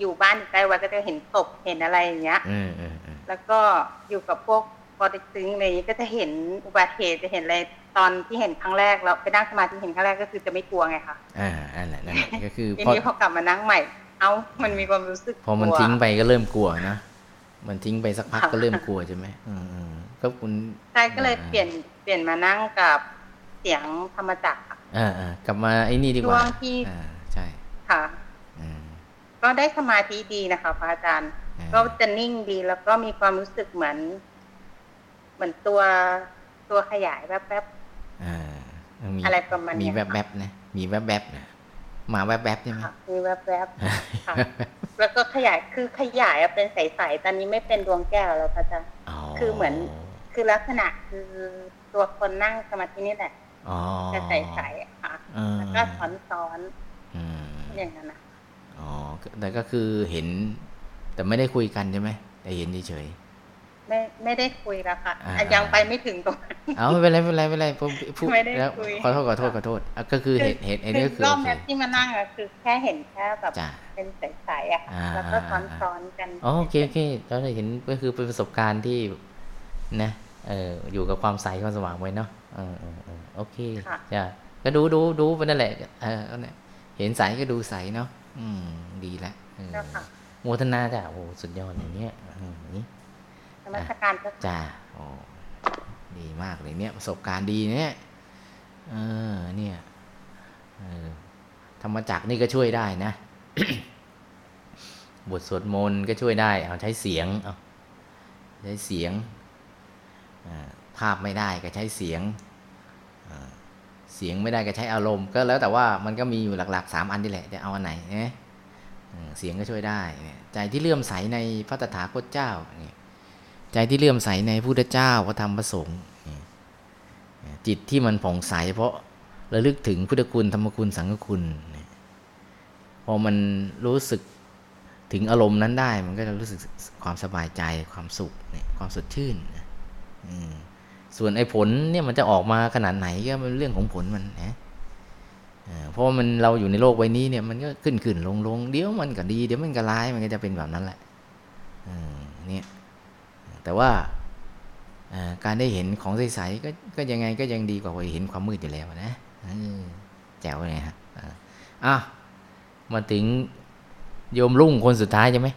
อยู่บ้านอยู่ใกล้วัดก็จะเห็นศพเห็นอะไรอย่างเงี้ยเออเออเออแล้วก็อยู่กับพวก ปอติกตึงอะไรอย่างเงี้ยก็จะเห็นอุบัติเหตุจะเห็นอะไรตอนที่เห็นครั้งแรกแล้วไปนั่งสมาธิเห็นครั้งแรกก็คือจะไม่กลัวไงคะอ่านั่นแหละนั่นแหละก็คือทีพอนี้พอกลับมานั่งใหม่ เอ้ามันมีความรู้สึกพอมันกลัวทิ้งไปก็เริ่มกลัวนะมันทิ้งไปสักพักค่ะก็เริ่มกลัวใช่ไหมอืมอืมก็คุณใช่ก็เลยอ่าเปลี่ยนเปลี่ยนมานั่งกับเสียงธรรมจักรค่ะอ่าอ่ากลับมาไอ้นี่ดีกช่ว่าวงที่อ่าใช่ค่ะอืมก็ได้สมาธิดีนะคะพระอาจารย์อ่าก็จะนิ่งดีแล้วก็มีความรู้สึกเหมือน เหมือนตัวตัวขยายแวบอ่ามีอะไรประมาณเนี้มียแวบๆนะมีแวบๆนะมาแวบๆใช่ไหมๆค่ะมีแวบๆค่ะแล้วก็ขยายคือขยายอะเป็นใสๆตอนนี้ไม่เป็นดวงแก้วแล้วพระอาจารย์คือเหมือน คือลักษณะคือตัวคนนั่งสมาธินี่แหละอ๋อจะใสๆอะค่ะอืมแล้วก็ซ้อนอืมๆอย่างนั้นนะอ๋อแต่ก็คือเห็น แต่ไม่ได้คุยกันใช่ไหมแต่เห็นเฉย ไม่ไม่ได้คุยแล้วค่ะอ่าอะยังไปไม่ถึงตรงนั้นๆเอาไม่เป็นไรไม่เป็นไรไม่เป็นไรผมพูดไม่ได้แล้วคุยขอโทษขอโทษขอโทษอะก็คือเห็นเห็นเห็นก็คือรอโอบเคเนี้ยที่มานั่งอะคือแค่เห็นแค่แบบจ้ะเป็นใสๆอะค่ะอ่าแล้วก็ซ้อนๆกันอ๋อโอเคโอเคแล้วได้เห็นก็คือเป็นประสบการณ์ที่นะเอออยู่กับความใสความสว่างไว้เนาะเออเออเออโอเคค่ะจ้ะก็ดูดูดูไปนั่นแหละเออเอาเนี่ยเห็นใสก็ดูใสเนาะอืมดีแล้วเออเจ้าค่ะโมทนาจ้ะโอ้สุดยอดอย่างเนี้ยอืมนี่น มัสการจ้าค่ะจ้าโอ้ดีมากเลยเนี่ยประสบการณ์ดีเนี่ยเออเนี่ยธรรมจักนี่ก็ช่วยได้นะบทสวดมนต์ก็ช่วยได้ เอาใช้เสียงเอาใช้เสียงภาพไม่ได้ก็ใช้เสียงเสียงไม่ได้ก็ใช้อารมณ์ ก็แล้วแต่ว่ามันก็มีอยู่หลักๆสามอันนี่แหละจะเอาอันไหนเนี่ยเสียงก็ช่วยได้ ใจที่เลื่อมใสในพระตถาคตเจ้านี่ ใจที่เลื่อมใสในพุทธเจ้าพระธรรมพระสงฆ์จิตที่มันผ่องใสเพราะระลึกถึงพุทธคุณธรรมคุณสังฆคุณพอมันรู้สึกถึงอารมณ์นั้นได้ มันก็จะรู้สึกความสบายใจความสุขความสดชื่นส่วนไอ้ผลเนี่ยมันจะออกมาขนาดไหนก็เป็นเรื่องของผลมันนะเพราะมันเราอยู่ในโลกใบนี้เนี่ยมันก็ขึ้นขึ้นลงลงเดี๋ยวมันก็ดี เดี๋ยวมันก็ร้ายมันก็จะเป็นแบบนั้นแหละเนี่ย แต่ว่าการได้เห็นของใสๆก็ก็ยังไงก็ยังดีกว่าเห็นความมืดอยู่แล้วนะแจ๋วเลยฮะอะมาถึงโยมรุ่งคนสุดท้ายใช่ไหม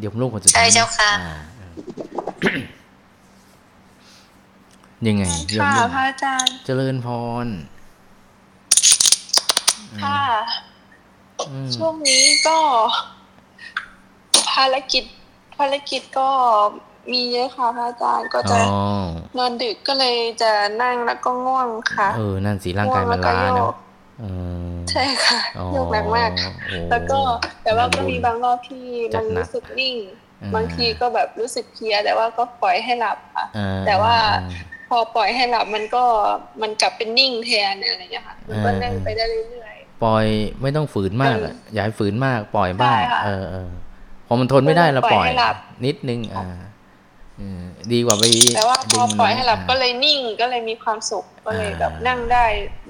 โยมรุ่งคนสุดท้ายใช่เจ้าค่ะยังไงโยมรุ่งพระอาจารย์ เจริญพรค่ะช่วงนี้ก็ภารกิจ ภารกิจก็มีเยอะค่ะพระอาจารย์ก็จะนอนดึกก็เลยจะนั่งแล้วก็ง่วงค่ะ เออ นั่นสิร่างกายมันล้าเนาะใช่ค่ะโยกหนักมาก แล้วก็แต่ว่าก็มีบางรอบที่มันรู้สึกนิ่ง บางทีก็แบบรู้สึกเพียแต่ว่าก็ปล่อยให้หลับค่ะ แต่ว่าพอปล่อยให้หลับมันก็มันกลับเป็นนิ่งแทนอะไรอย่างเงี้ยค่ะ มันก็นั่งไปได้เรื่อยๆ ปล่อยไม่ต้องฝืนมากอย่าให้ฝืนมากปล่อยบ้างเออเออ พอมันทนไม่ได้เราปล่อยนิดนึงอ่าดีกว่าไปแต่ว่าพอปล่อยให้หลับก็เลยนิ่งก็เลยมีความสุขก็เลยแบบนั่งได้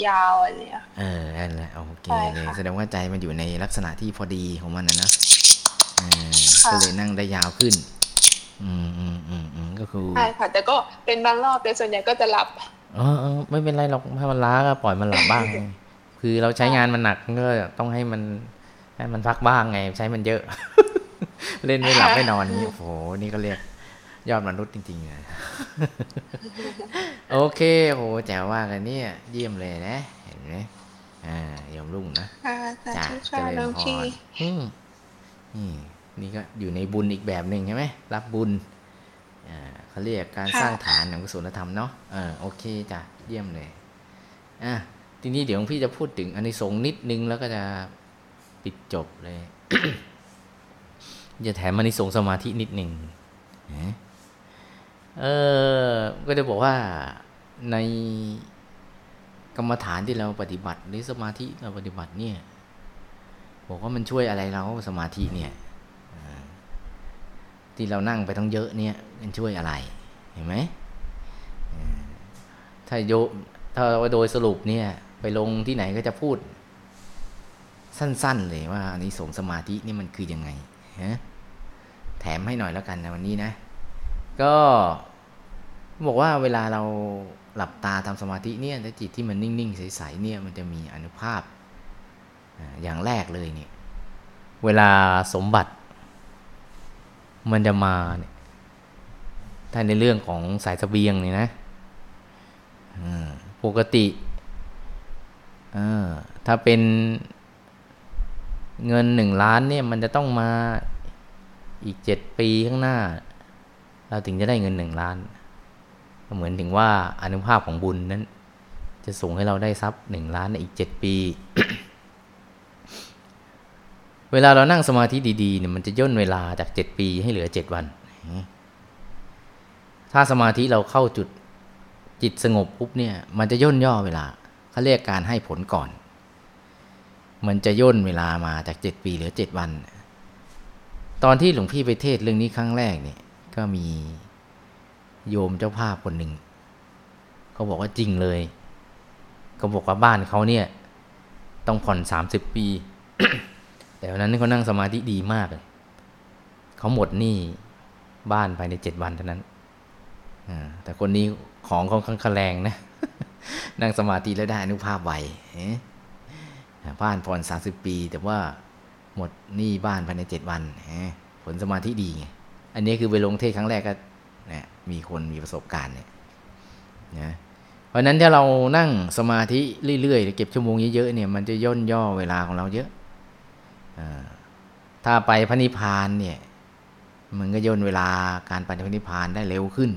ยาวอะไรเงี้ยเออนั่นแหละโอเคเลยแสดงว่าใจมันอยู่ในลักษณะที่พอดีของมันนะนะก็เลยนั่งได้ยาวขึ้น อืมอืมอืมอืมก็คือใช่ค่ะ แต่ก็เป็นบางรอบแต่ส่วนใหญ่ก็จะหลับเออไม่เป็นไรหรอกถ้ามันล้าก็ปล่อยมันหลับบ้าง คือเราใช้งานมันหนักก็ต้องให้มันให้มันพักบ้างไง ใช้มันเยอะ เล่นไม่หลับไม่นอนนี่โอ้โหนี่ก็เรียกยอดมนุษย์จริงๆนะโอเคโหแจ๋วว่ากันเนี่ย เยี่ยมเลยนะ เห็นไหมอ่ายอมรุ่งนะจ้าเจริญพรนี่นี่ก็อยู่ในบุญอีกแบบหนึ่งใช่ไหมรับบุญอ่าเขาเรียกการสร้างฐานของกุศลธรรมเนาะอ่าโอเคจ้ะเยี่ยมเลยอะทีนี้เดี๋ยวพี่จะพูดถึงอันนี้สงนิดนึงแล้วก็จะปิดจบเลย จะแถมอันนี้สงสมาธินิดหนึ่งเออ ก็จะบอกว่าในกรรมฐานที่เราปฏิบัติหรือสมาธิเราปฏิบัติเนี่ย บอกว่ามันช่วยอะไรเราสมาธิเนี่ยที่เรานั่งไปทั้งเยอะเนี่ยมันช่วยอะไร เห็นไหมถ้าโยถ้าโดยสรุปเนี่ย ไปลงที่ไหนก็จะพูด สั้น ๆ เลยว่าอันนี้สงสมาธินี่มันคือยังไง ฮะแถมให้หน่อยแล้วกันนะวันนี้นะ ก็บอกว่าเวลาเราหลับตาทำสมาธิเนี่ยถ้าจิตที่มันนิ่งๆใสๆเนี่ยมันจะมีอนุภาพอย่างแรกเลยเนี่ยเวลาสมบัติ มันจะมาเนี่ยถ้าในเรื่องของสายสเสบียงเนี่ยนะปกติถ้าเป็น เงินหนึ่งล้านเนี่ยมันจะต้องมาอีกเจ็ดปีข้างหน้า เราถึงจะได้เงินหนึ่งล้าน เหมือนถึงว่าอนุภาพของบุญนั้น จะส่งให้เราได้ทรัพย์หนึ่งล้านในอีกเจ็ดปี เวลาเรานั่งสมาธิดีๆเนี่ยมันจะย่นเวลาจากเจ็ดปีให้เหลือเจ็ดวัน ถ้าสมาธิเราเข้าจุดจิตสงบปุ๊บเนี่ย มันจะย่นย่อเวลาเขาเรียกการให้ผลก่อน มันจะย่นเวลามาจากเจ็ดปีเหลือเจ็ดวัน ตอนที่หลวงพี่ไปเทศเรื่องนี้ครั้งแรกเนี่ยก็มีโยมเจ้าภาพคนหนึ่งเขาบอกว่าจริงเลยเขาบอกว่าบ้านเขาเนี่ย ต้องผ่อนสามสิบปี แต่วันนั้นเขานั่งสมาธิดีมากเลยเขาหมดหนี้บ้านภายในเจ็ดวันเท่านั้นแต่คนนี้ของเขาค่อนแรงนะ นั่งสมาธิแล้วได้อนุภาพไว บ้านผ่อนสามสิบปี แต่ว่าหมดหนี้บ้านภายในเจ็ดวันผลสมาธิดีไงอันนี้คือไปลงเทศครั้งแรกก็นะมีคนมีประสบการณ์เนี่ยนะเพราะนั้นถ้าเรานั่งสมาธิเรื่อยๆเก็บชั่วโมงเยอะๆเนี่ยมันจะย่นย่อเวลาของเราเยอะถ้าไปพระนิพพานเนี่ยมันก็ย่นเวลาการไปพระนิพพานได้เร็วขึ้น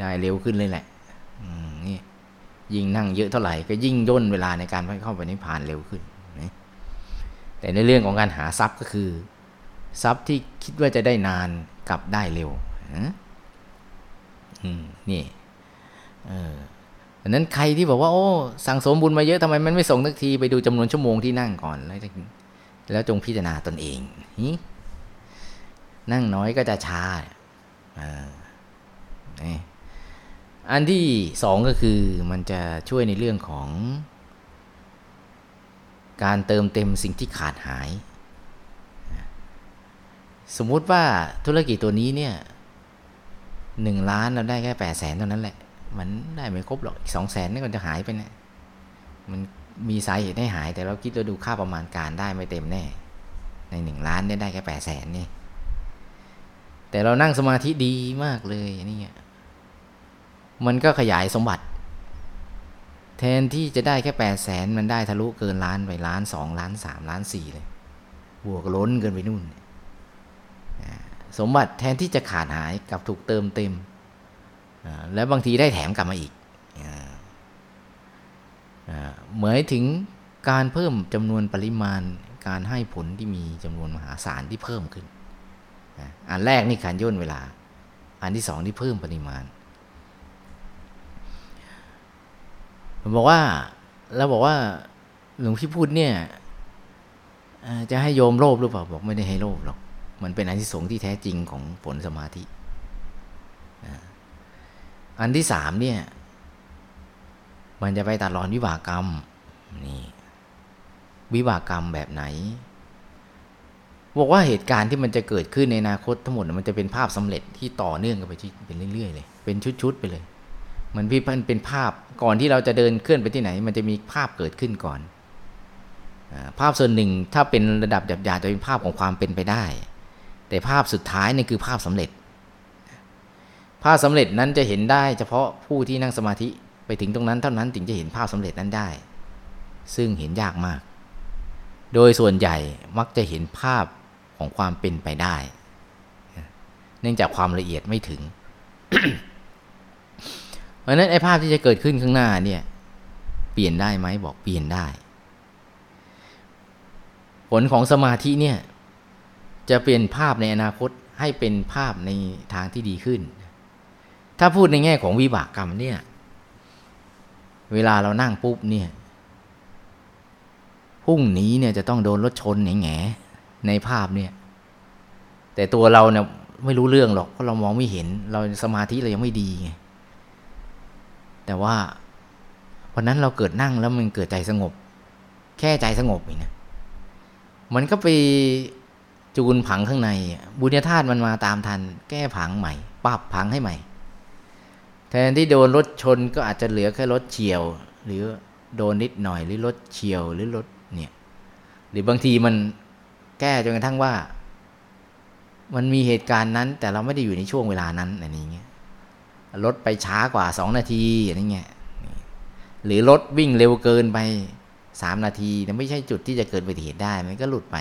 ได้เร็วขึ้นเลยแหละ ยิ่งนั่งเยอะเท่าไหร่ก็ยิ่งย่นเวลาในการไปเข้าไปนิพพานเร็วขึ้นแต่ในเรื่องของการหาทรัพย์ก็คือ ทรัพย์ที่คิดว่าจะได้นานกลับได้เร็วนี่เออดังนั้นใครที่บอกว่าโอ้สั่งสมบุญมาเยอะทำไมมันไม่ส่งทักทีไปดูจำนวนชั่วโมงที่นั่งก่อน แล้วแล้วจงพิจารณาตนเองนั่งน้อยก็จะช้าอัน อันที่สองก็คือมันจะช่วยในเรื่องของ การเติมเต็มสิ่งที่ขาดหาย สมมุติว่าธุรกิจตัวนี้เนี่ยหนึ่งล้านเราได้แค่แปดแสนเท่านั้นแหละ มันได้ไม่ครบหรอกอีกสองแสนนี่ก็จะหายไปนะมันมีสาเหตุให้หาย แต่เราคิดเราดูค่าประมาณการได้ไม่เต็มแน่ ในหนึ่งล้านเนี่ยได้แค่แปดแสนนี่แต่เรานั่งสมาธิดีมากเลยนี่ มันก็ขยายสมบัติ แทนที่จะได้แค่แปดแสนมันได้ทะลุเกินล้านไปล้านสองล้านสามล้านสี่เลย บวกล้นเกินไปนู่น สมบัติแทนที่จะขาดหายกับถูกเติมเต็ม แล้วบางทีได้แถมกลับมาอีก เหมือนถึงการเพิ่มจำนวนปริมาณการให้ผลที่มีจำนวนมหาศาลที่เพิ่มขึ้น อันแรกนี่การย่นเวลา อันที่สองที่เพิ่มปริมาณ บอกว่าเราบอกว่าหลวงพี่พูดเนี่ยจะให้โยมโลภหรือเปล่าบอกไม่ได้ให้โลภหรอก มันเป็นอันที่สงที่แท้จริงของผลสมาธิ อันที่สามเนี่ย มันจะไปตัดรอนวิบากกรรมนี่วิบากกรรมแบบไหน บอกว่าเหตุการณ์ที่มันจะเกิดขึ้นในอนาคตทั้งหมดมันจะเป็นภาพสำเร็จที่ต่อเนื่องกันไปที่เป็นเรื่อยๆเลย เป็นชุดๆไปเลย มันพี่มันเป็นภาพก่อนที่เราจะเดินเคลื่อนไปที่ไหน มันจะมีภาพเกิดขึ้นก่อน ภาพส่วนหนึ่งถ้าเป็นระดับหยาบๆจะเป็นภาพของความเป็นไปได้ แต่ภาพสุดท้ายนี่คือภาพสำเร็จ ภาพสำเร็จนั้นจะเห็นได้ เฉพาะผู้ที่นั่งสมาธิไปถึงตรงนั้นเท่านั้นถึงจะเห็นภาพสำเร็จนั้นได้ ซึ่งเห็นยากมาก โดยส่วนใหญ่มักจะเห็นภาพของความเป็นไปได้ เนื่องจากความละเอียดไม่ถึง เพราะนั้นไอ้ภาพที่จะเกิดขึ้นข้างหน้าเนี่ย เปลี่ยนได้ไหมบอกเปลี่ยนได้ ผลของสมาธิเนี่ย จะเปลี่ยนภาพในอนาคตให้เป็นภาพในทางที่ดีขึ้น ถ้าพูดในแง่ของวิบากกรรมเนี่ย เวลาเรานั่งปุ๊บเนี่ยพรุ่งนี้เนี่ยจะต้องโดนรถชนแง่ในภาพเนี่ย แต่ตัวเราเนี่ยไม่รู้เรื่องหรอกเพราะเรามองไม่เห็น เราสมาธิเรายังไม่ดีไง แต่ว่าวันนั้นเราเกิดนั่งแล้วมันเกิดใจสงบ แค่ใจสงบเองนะมันก็ไปจูนผังข้างใน บุญญาธาตุมันมาตามทัน แก้ผังใหม่ ปรับผังให้ใหม่ แทนที่โดนรถชนก็อาจจะเหลือแค่รถเฉียว หรือโดนนิดหน่อยหรือรถเฉียวหรือรถเนี่ย หรือบางทีมันแก้จนกระทั่งว่า มันมีเหตุการณ์นั้น แต่เราไม่ได้อยู่ในช่วงเวลานั้นอะไรนี้เงี้ย รถไปช้ากว่าสองนาทีอะไรเงี้ยหรือรถวิ่งเร็วเกินไปสามนาทีแต่ไม่ใช่จุดที่จะเกิดอุบัติเหตุได้มันก็หลุดไป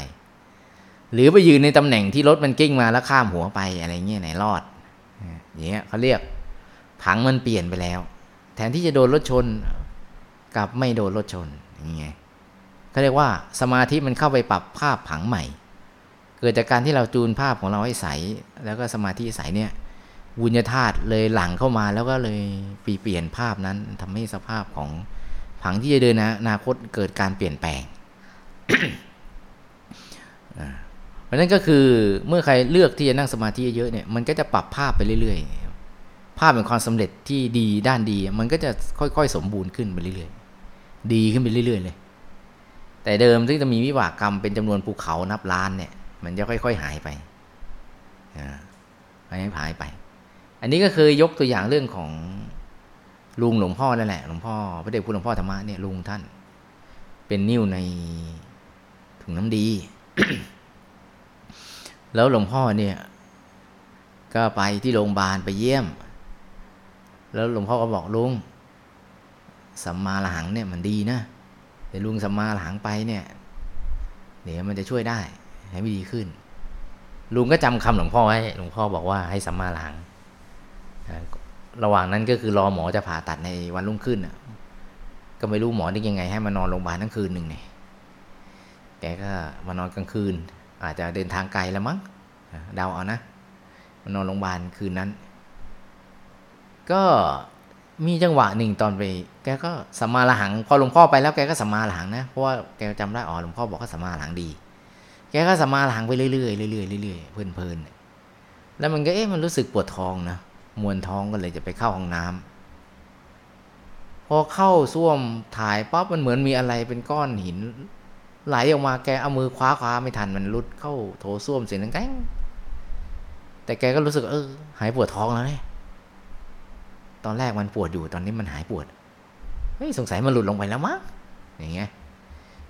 หรือไปยืนในตำแหน่งที่รถมันกิ้งมาแล้วข้ามหัวไปอะไรเงี้ยไหนรอดอย่างเงี้ยเขาเรียกผังมันเปลี่ยนไปแล้ว แทนที่จะโดนรถชนกับไม่โดนรถชนอย่างเงี้ยเขาเรียกว่าสมาธิมันเข้าไปปรับภาพผังใหม่ เกิดจากการที่เราจูนภาพของเราให้ใส แล้วก็สมาธิใสเนี่ย วุญญธาตุเลยหลังเข้ามาแล้วก็เลยปีเปลี่ยนภาพนั้นทำให้สภาพของผังที่จะเดินอนาคตเกิดการเปลี่ยนแปลงราะนั้นก็คือเมื่อใครเลือกที่จะนั่งสมาธิเยอะเนี่ยมันก็จะปรับภาพไปเรื่อยๆ ภาพเป็นความสำเร็จที่ดีด้านดี มันก็จะค่อยๆ สมบูรณ์ขึ้นไปเรื่อยๆ ดีขึ้นไปเรื่อยๆเลย แต่เดิมที่จะมีวิบากกรรมเป็นจำนวนภูเขานับล้านเนี่ย มันจะค่อยๆหายไปหายหายไป อันนี้ก็เคยยกตัวอย่างเรื่องของลุงหลวงพ่อนั่นแหละหลวงพ่อพระเดชคุณหลวงพ่อธรรมะเนี่ยลุงท่าน เป็นนิ้วในถุงน้ำดี แล้วหลวงพ่อเนี่ย ก็ไปที่โรงพยาบาลไปเยี่ยม แล้วหลวงพ่อก็บอกลุงสัมมาหลังเนี่ยมันดีนะแต่ลุงสัมมาหลังไปเนี่ยเดี๋ยวมันจะช่วยได้ ให้ไม่ดีขึ้น ลุงก็จำคำหลวงพ่อไว้หลวงพ่อบอกว่าให้สัมมาหลัง ระหว่างนั้นก็คือรอหมอจะผ่าตัดในวันรุ่งขึ้นก็ไม่รู้หมอได้ยังไง ให้มานอนโรงพยาบาลทั้งคืนหนึ่งเนี่ยแกก็มานอนกลางคืน อาจจะเดินทางไกลแล้วมั้งเดาเอานะมานอนโรงพยาบาลคืนนั้น ก็มีจังหวะหนึ่งตอนไป แกก็สัมมาละหัง พอหลวงพ่อไปแล้วแกก็สัมมาละหังนะเพราะว่าแกจำได้อ๋อหลวงพ่อบอกว่าสัมมาละหังดี แกก็สัมมาละหังไปเรื่อยๆเรื่อยๆเรื่อยๆเพลินๆแล้วมันก็เอ๊ะมันรู้สึกปวดท้องนะ มวนท้องก็เลยจะไปเข้าห้องน้ำพอเข้าส้วมถ่ายปั๊บมันเหมือนมีอะไรเป็นก้อนหิน ไหลออกมาแกเอามือคว้าคว้าไม่ทันมันรุดเข้าโถส้วมเสียงดังแก้งแต่แกก็รู้สึกเออหายปวดท้องแล้วเนี่ยตอนแรกมันปวดอยู่ตอนนี้มันหายปวดเฮ้ยสงสัยมันหลุดลงไปแล้วมั้งอย่างเงี้ย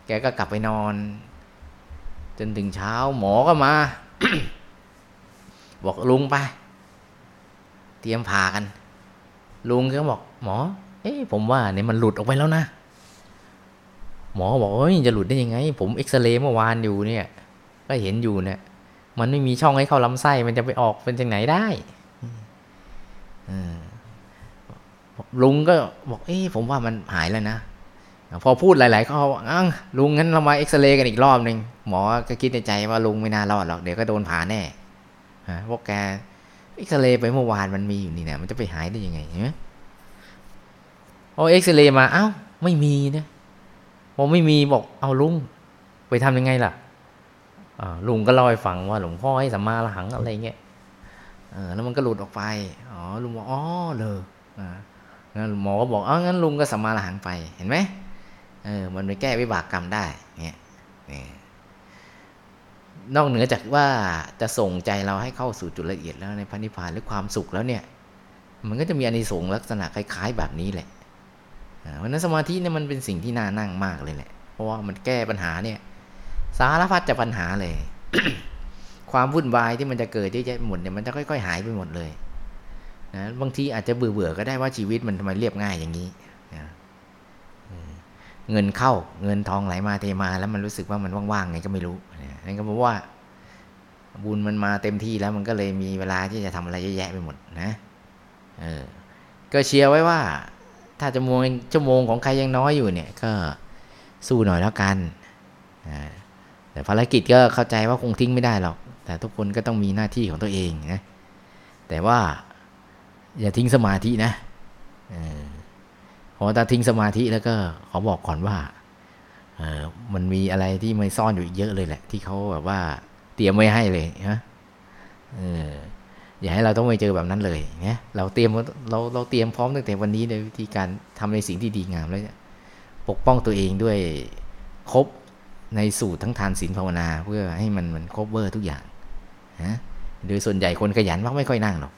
แกก็กลับไปนอน จนถึงเช้าหมอก็มา บอกลุงไป เตรียมผ่ากัน ลุงก็บอก หมอ เอ้ผมว่าเนี่ยมันหลุดออกไปแล้วนะ หมอบอกเฮ้ยจะหลุดได้ยังไง ผมเอ็กซเรย์เมื่อวานอยู่เนี่ย ก็เห็นอยู่เนี่ย มันไม่มีช่องให้เข้าลำไส้มันจะไปออกเป็นจากไหนได้อลุงก็บอก เอ้ผมว่ามันหายแล้วนะพอพูดหลายๆเขาอ้างลุงงั้นเรามาเอ็กซเรย์กันอีกรอบหนึ่งหมอก็คิดในใจว่าลุงไม่น่ารอดหรอกเดี๋ยวก็โดนผ่าแน่ฮะพวกแก เอ็กซเรย์ไปเมื่อวานมันมีอยู่นี่นะมันจะไปหายได้ยังไงเห็นไหมพอเอ็กซเรย์มาเอ้าไม่มีนะพอไม่มีบอกเอาลุงไปทำยังไงล่ะลุงก็เล่าให้ฟังว่าหลวงพ่อให้สัมมาละหังอะไรเงี้ยแล้วมันก็หลุดออกไปอ๋อลุงบอกอ๋อเลยอ่างั้นหมอก็บอกอ๋องั้นลุงก็สัมมาละหังไปเห็นไหมเออมันไปแก้วิบากกรรมได้เนี่ยน นอกเหนือจากว่าจะส่งใจเราให้เข้าสู่จุดละเอียดแล้วในพระนิพพานหรือความสุขแล้วเนี่ย มันก็จะมีอานิสงส์ลักษณะคล้าย ๆ แบบนี้แหละเพราะนั้นสมาธิเนี่ยมันเป็นสิ่งที่น่านั่งมากเลยแหละ เพราะว่ามันแก้ปัญหาเนี่ย สารพัดจะปัญหาเลย ความวุ่นวายที่มันจะเกิดเยอะแยะหมดเนี่ยมันจะค่อย ๆ หายไปหมดเลยนะบางทีอาจจะเบื่อเบื่อก็ได้ว่าชีวิตมันทำไมเรียบง่ายอย่างนี้นะ เงินเข้าเงินทองไหลมาเทมา แล้วมันรู้สึกว่ามันว่างๆไงก็ไม่รู้นั่นก็เพราะว่า บุญมันมาเต็มที่แล้วมันก็เลยมีเวลาที่จะทำอะไรเยอะแยะไปหมดนะเออก็เชียร์ไว้ว่า ถ้าจะมวงชั่วโมงของใครยังน้อยอยู่เนี่ย ก็สู้หน่อยแล้วกันแต่ภารกิจก็เข้าใจว่าคงทิ้งไม่ได้หรอก แต่ทุกคนก็ต้องมีหน้าที่ของตัวเองนะแต่ว่าอย่าทิ้งสมาธินะเพ ราะถ้าทิ้งสมาธิแล้วก็ขอบอกก่อนว่าเออมันมีอะไรที่ไม่ซ่อนอยู่เยอะเลยแหละ ที่เขาแบบว่าเตรียมไว้ให้เลยนะเอออย่าให้เราต้องไปเจอแบบนั้นเลยเนี่ยเราเตรียมเราเราเตรียมพร้อมตั้งแต่วันนี้ในวิธีการทำในสิ่งที่ดีงามแล้วปกป้องตัวเองด้วยครบในสูตรทั้งทานศีลภาวนา เพื่อให้มันมันครบเบอร์ทุกอย่างนะโดยส่วนใหญ่คนขยันมักไม่ค่อยนั่งหรอก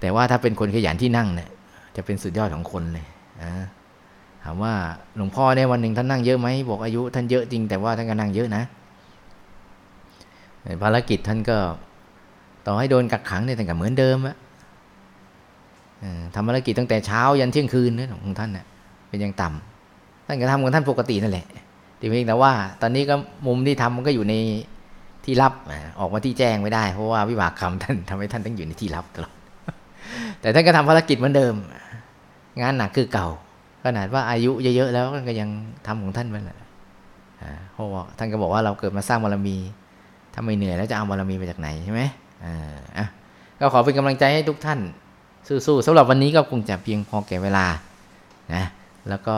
แต่ว่าถ้าเป็นคนขยันที่นั่งเนี่ย จะเป็นสุดยอดของคนเลยนะถามว่าหลวงพ่อเนี่ยวันหนึ่งท่านนั่งเยอะไหมบอกอายุท่านเยอะจริงแต่ว่าท่านก็นั่งเยอะนะภารกิจท่านก็ต่อให้โดนกักขังเนี่ยแต่ก็เหมือนเดิมอะทำภารกิจตั้งแต่เช้ายันเที่ยงคืนเนี่ยของท่านเนี่ยเป็นยังต่ำท่านก็ทำของท่านปกตินั่นแหละทีเพียงแต่ว่า ตอนนี้ก็มุมที่ทำมันก็อยู่ในที่ลับออกมาที่แจ้งไม่ได้เพราะว่าวิบากกรรมท่านทำให้ท่านต้องอยู่ในที่ลับตลอดแต่ท่านก็ทำภารกิจเหมือนเดิม งานหนักคือเก่า ขนาดว่าอายุเยอะๆแล้วก็ยังทำของท่านไปแหละเพราะว่าท่านก็บอกว่าเราเกิดมาสร้างบารมีถ้าไม่เหนื่อยแล้วจะเอาบารมีมาจากไหนใช่ไหมอ่าก็ขอเป็นกำลังใจให้ทุกท่าน สู้ๆสำหรับวันนี้ก็คงจะเพียงพอแก่เวลานะแล้วก็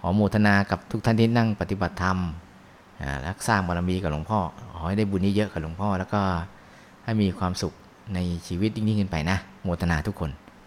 ขอโมทนากับทุกท่านที่นั่งปฏิบัติธรรมรักสร้างบารมีกับหลวงพ่อขอให้ได้บุญนี้เยอะกับหลวงพ่อ แล้วก็ให้มีความสุขในชีวิตยิ่งขึ้นไปนะ โมทนาทุกคน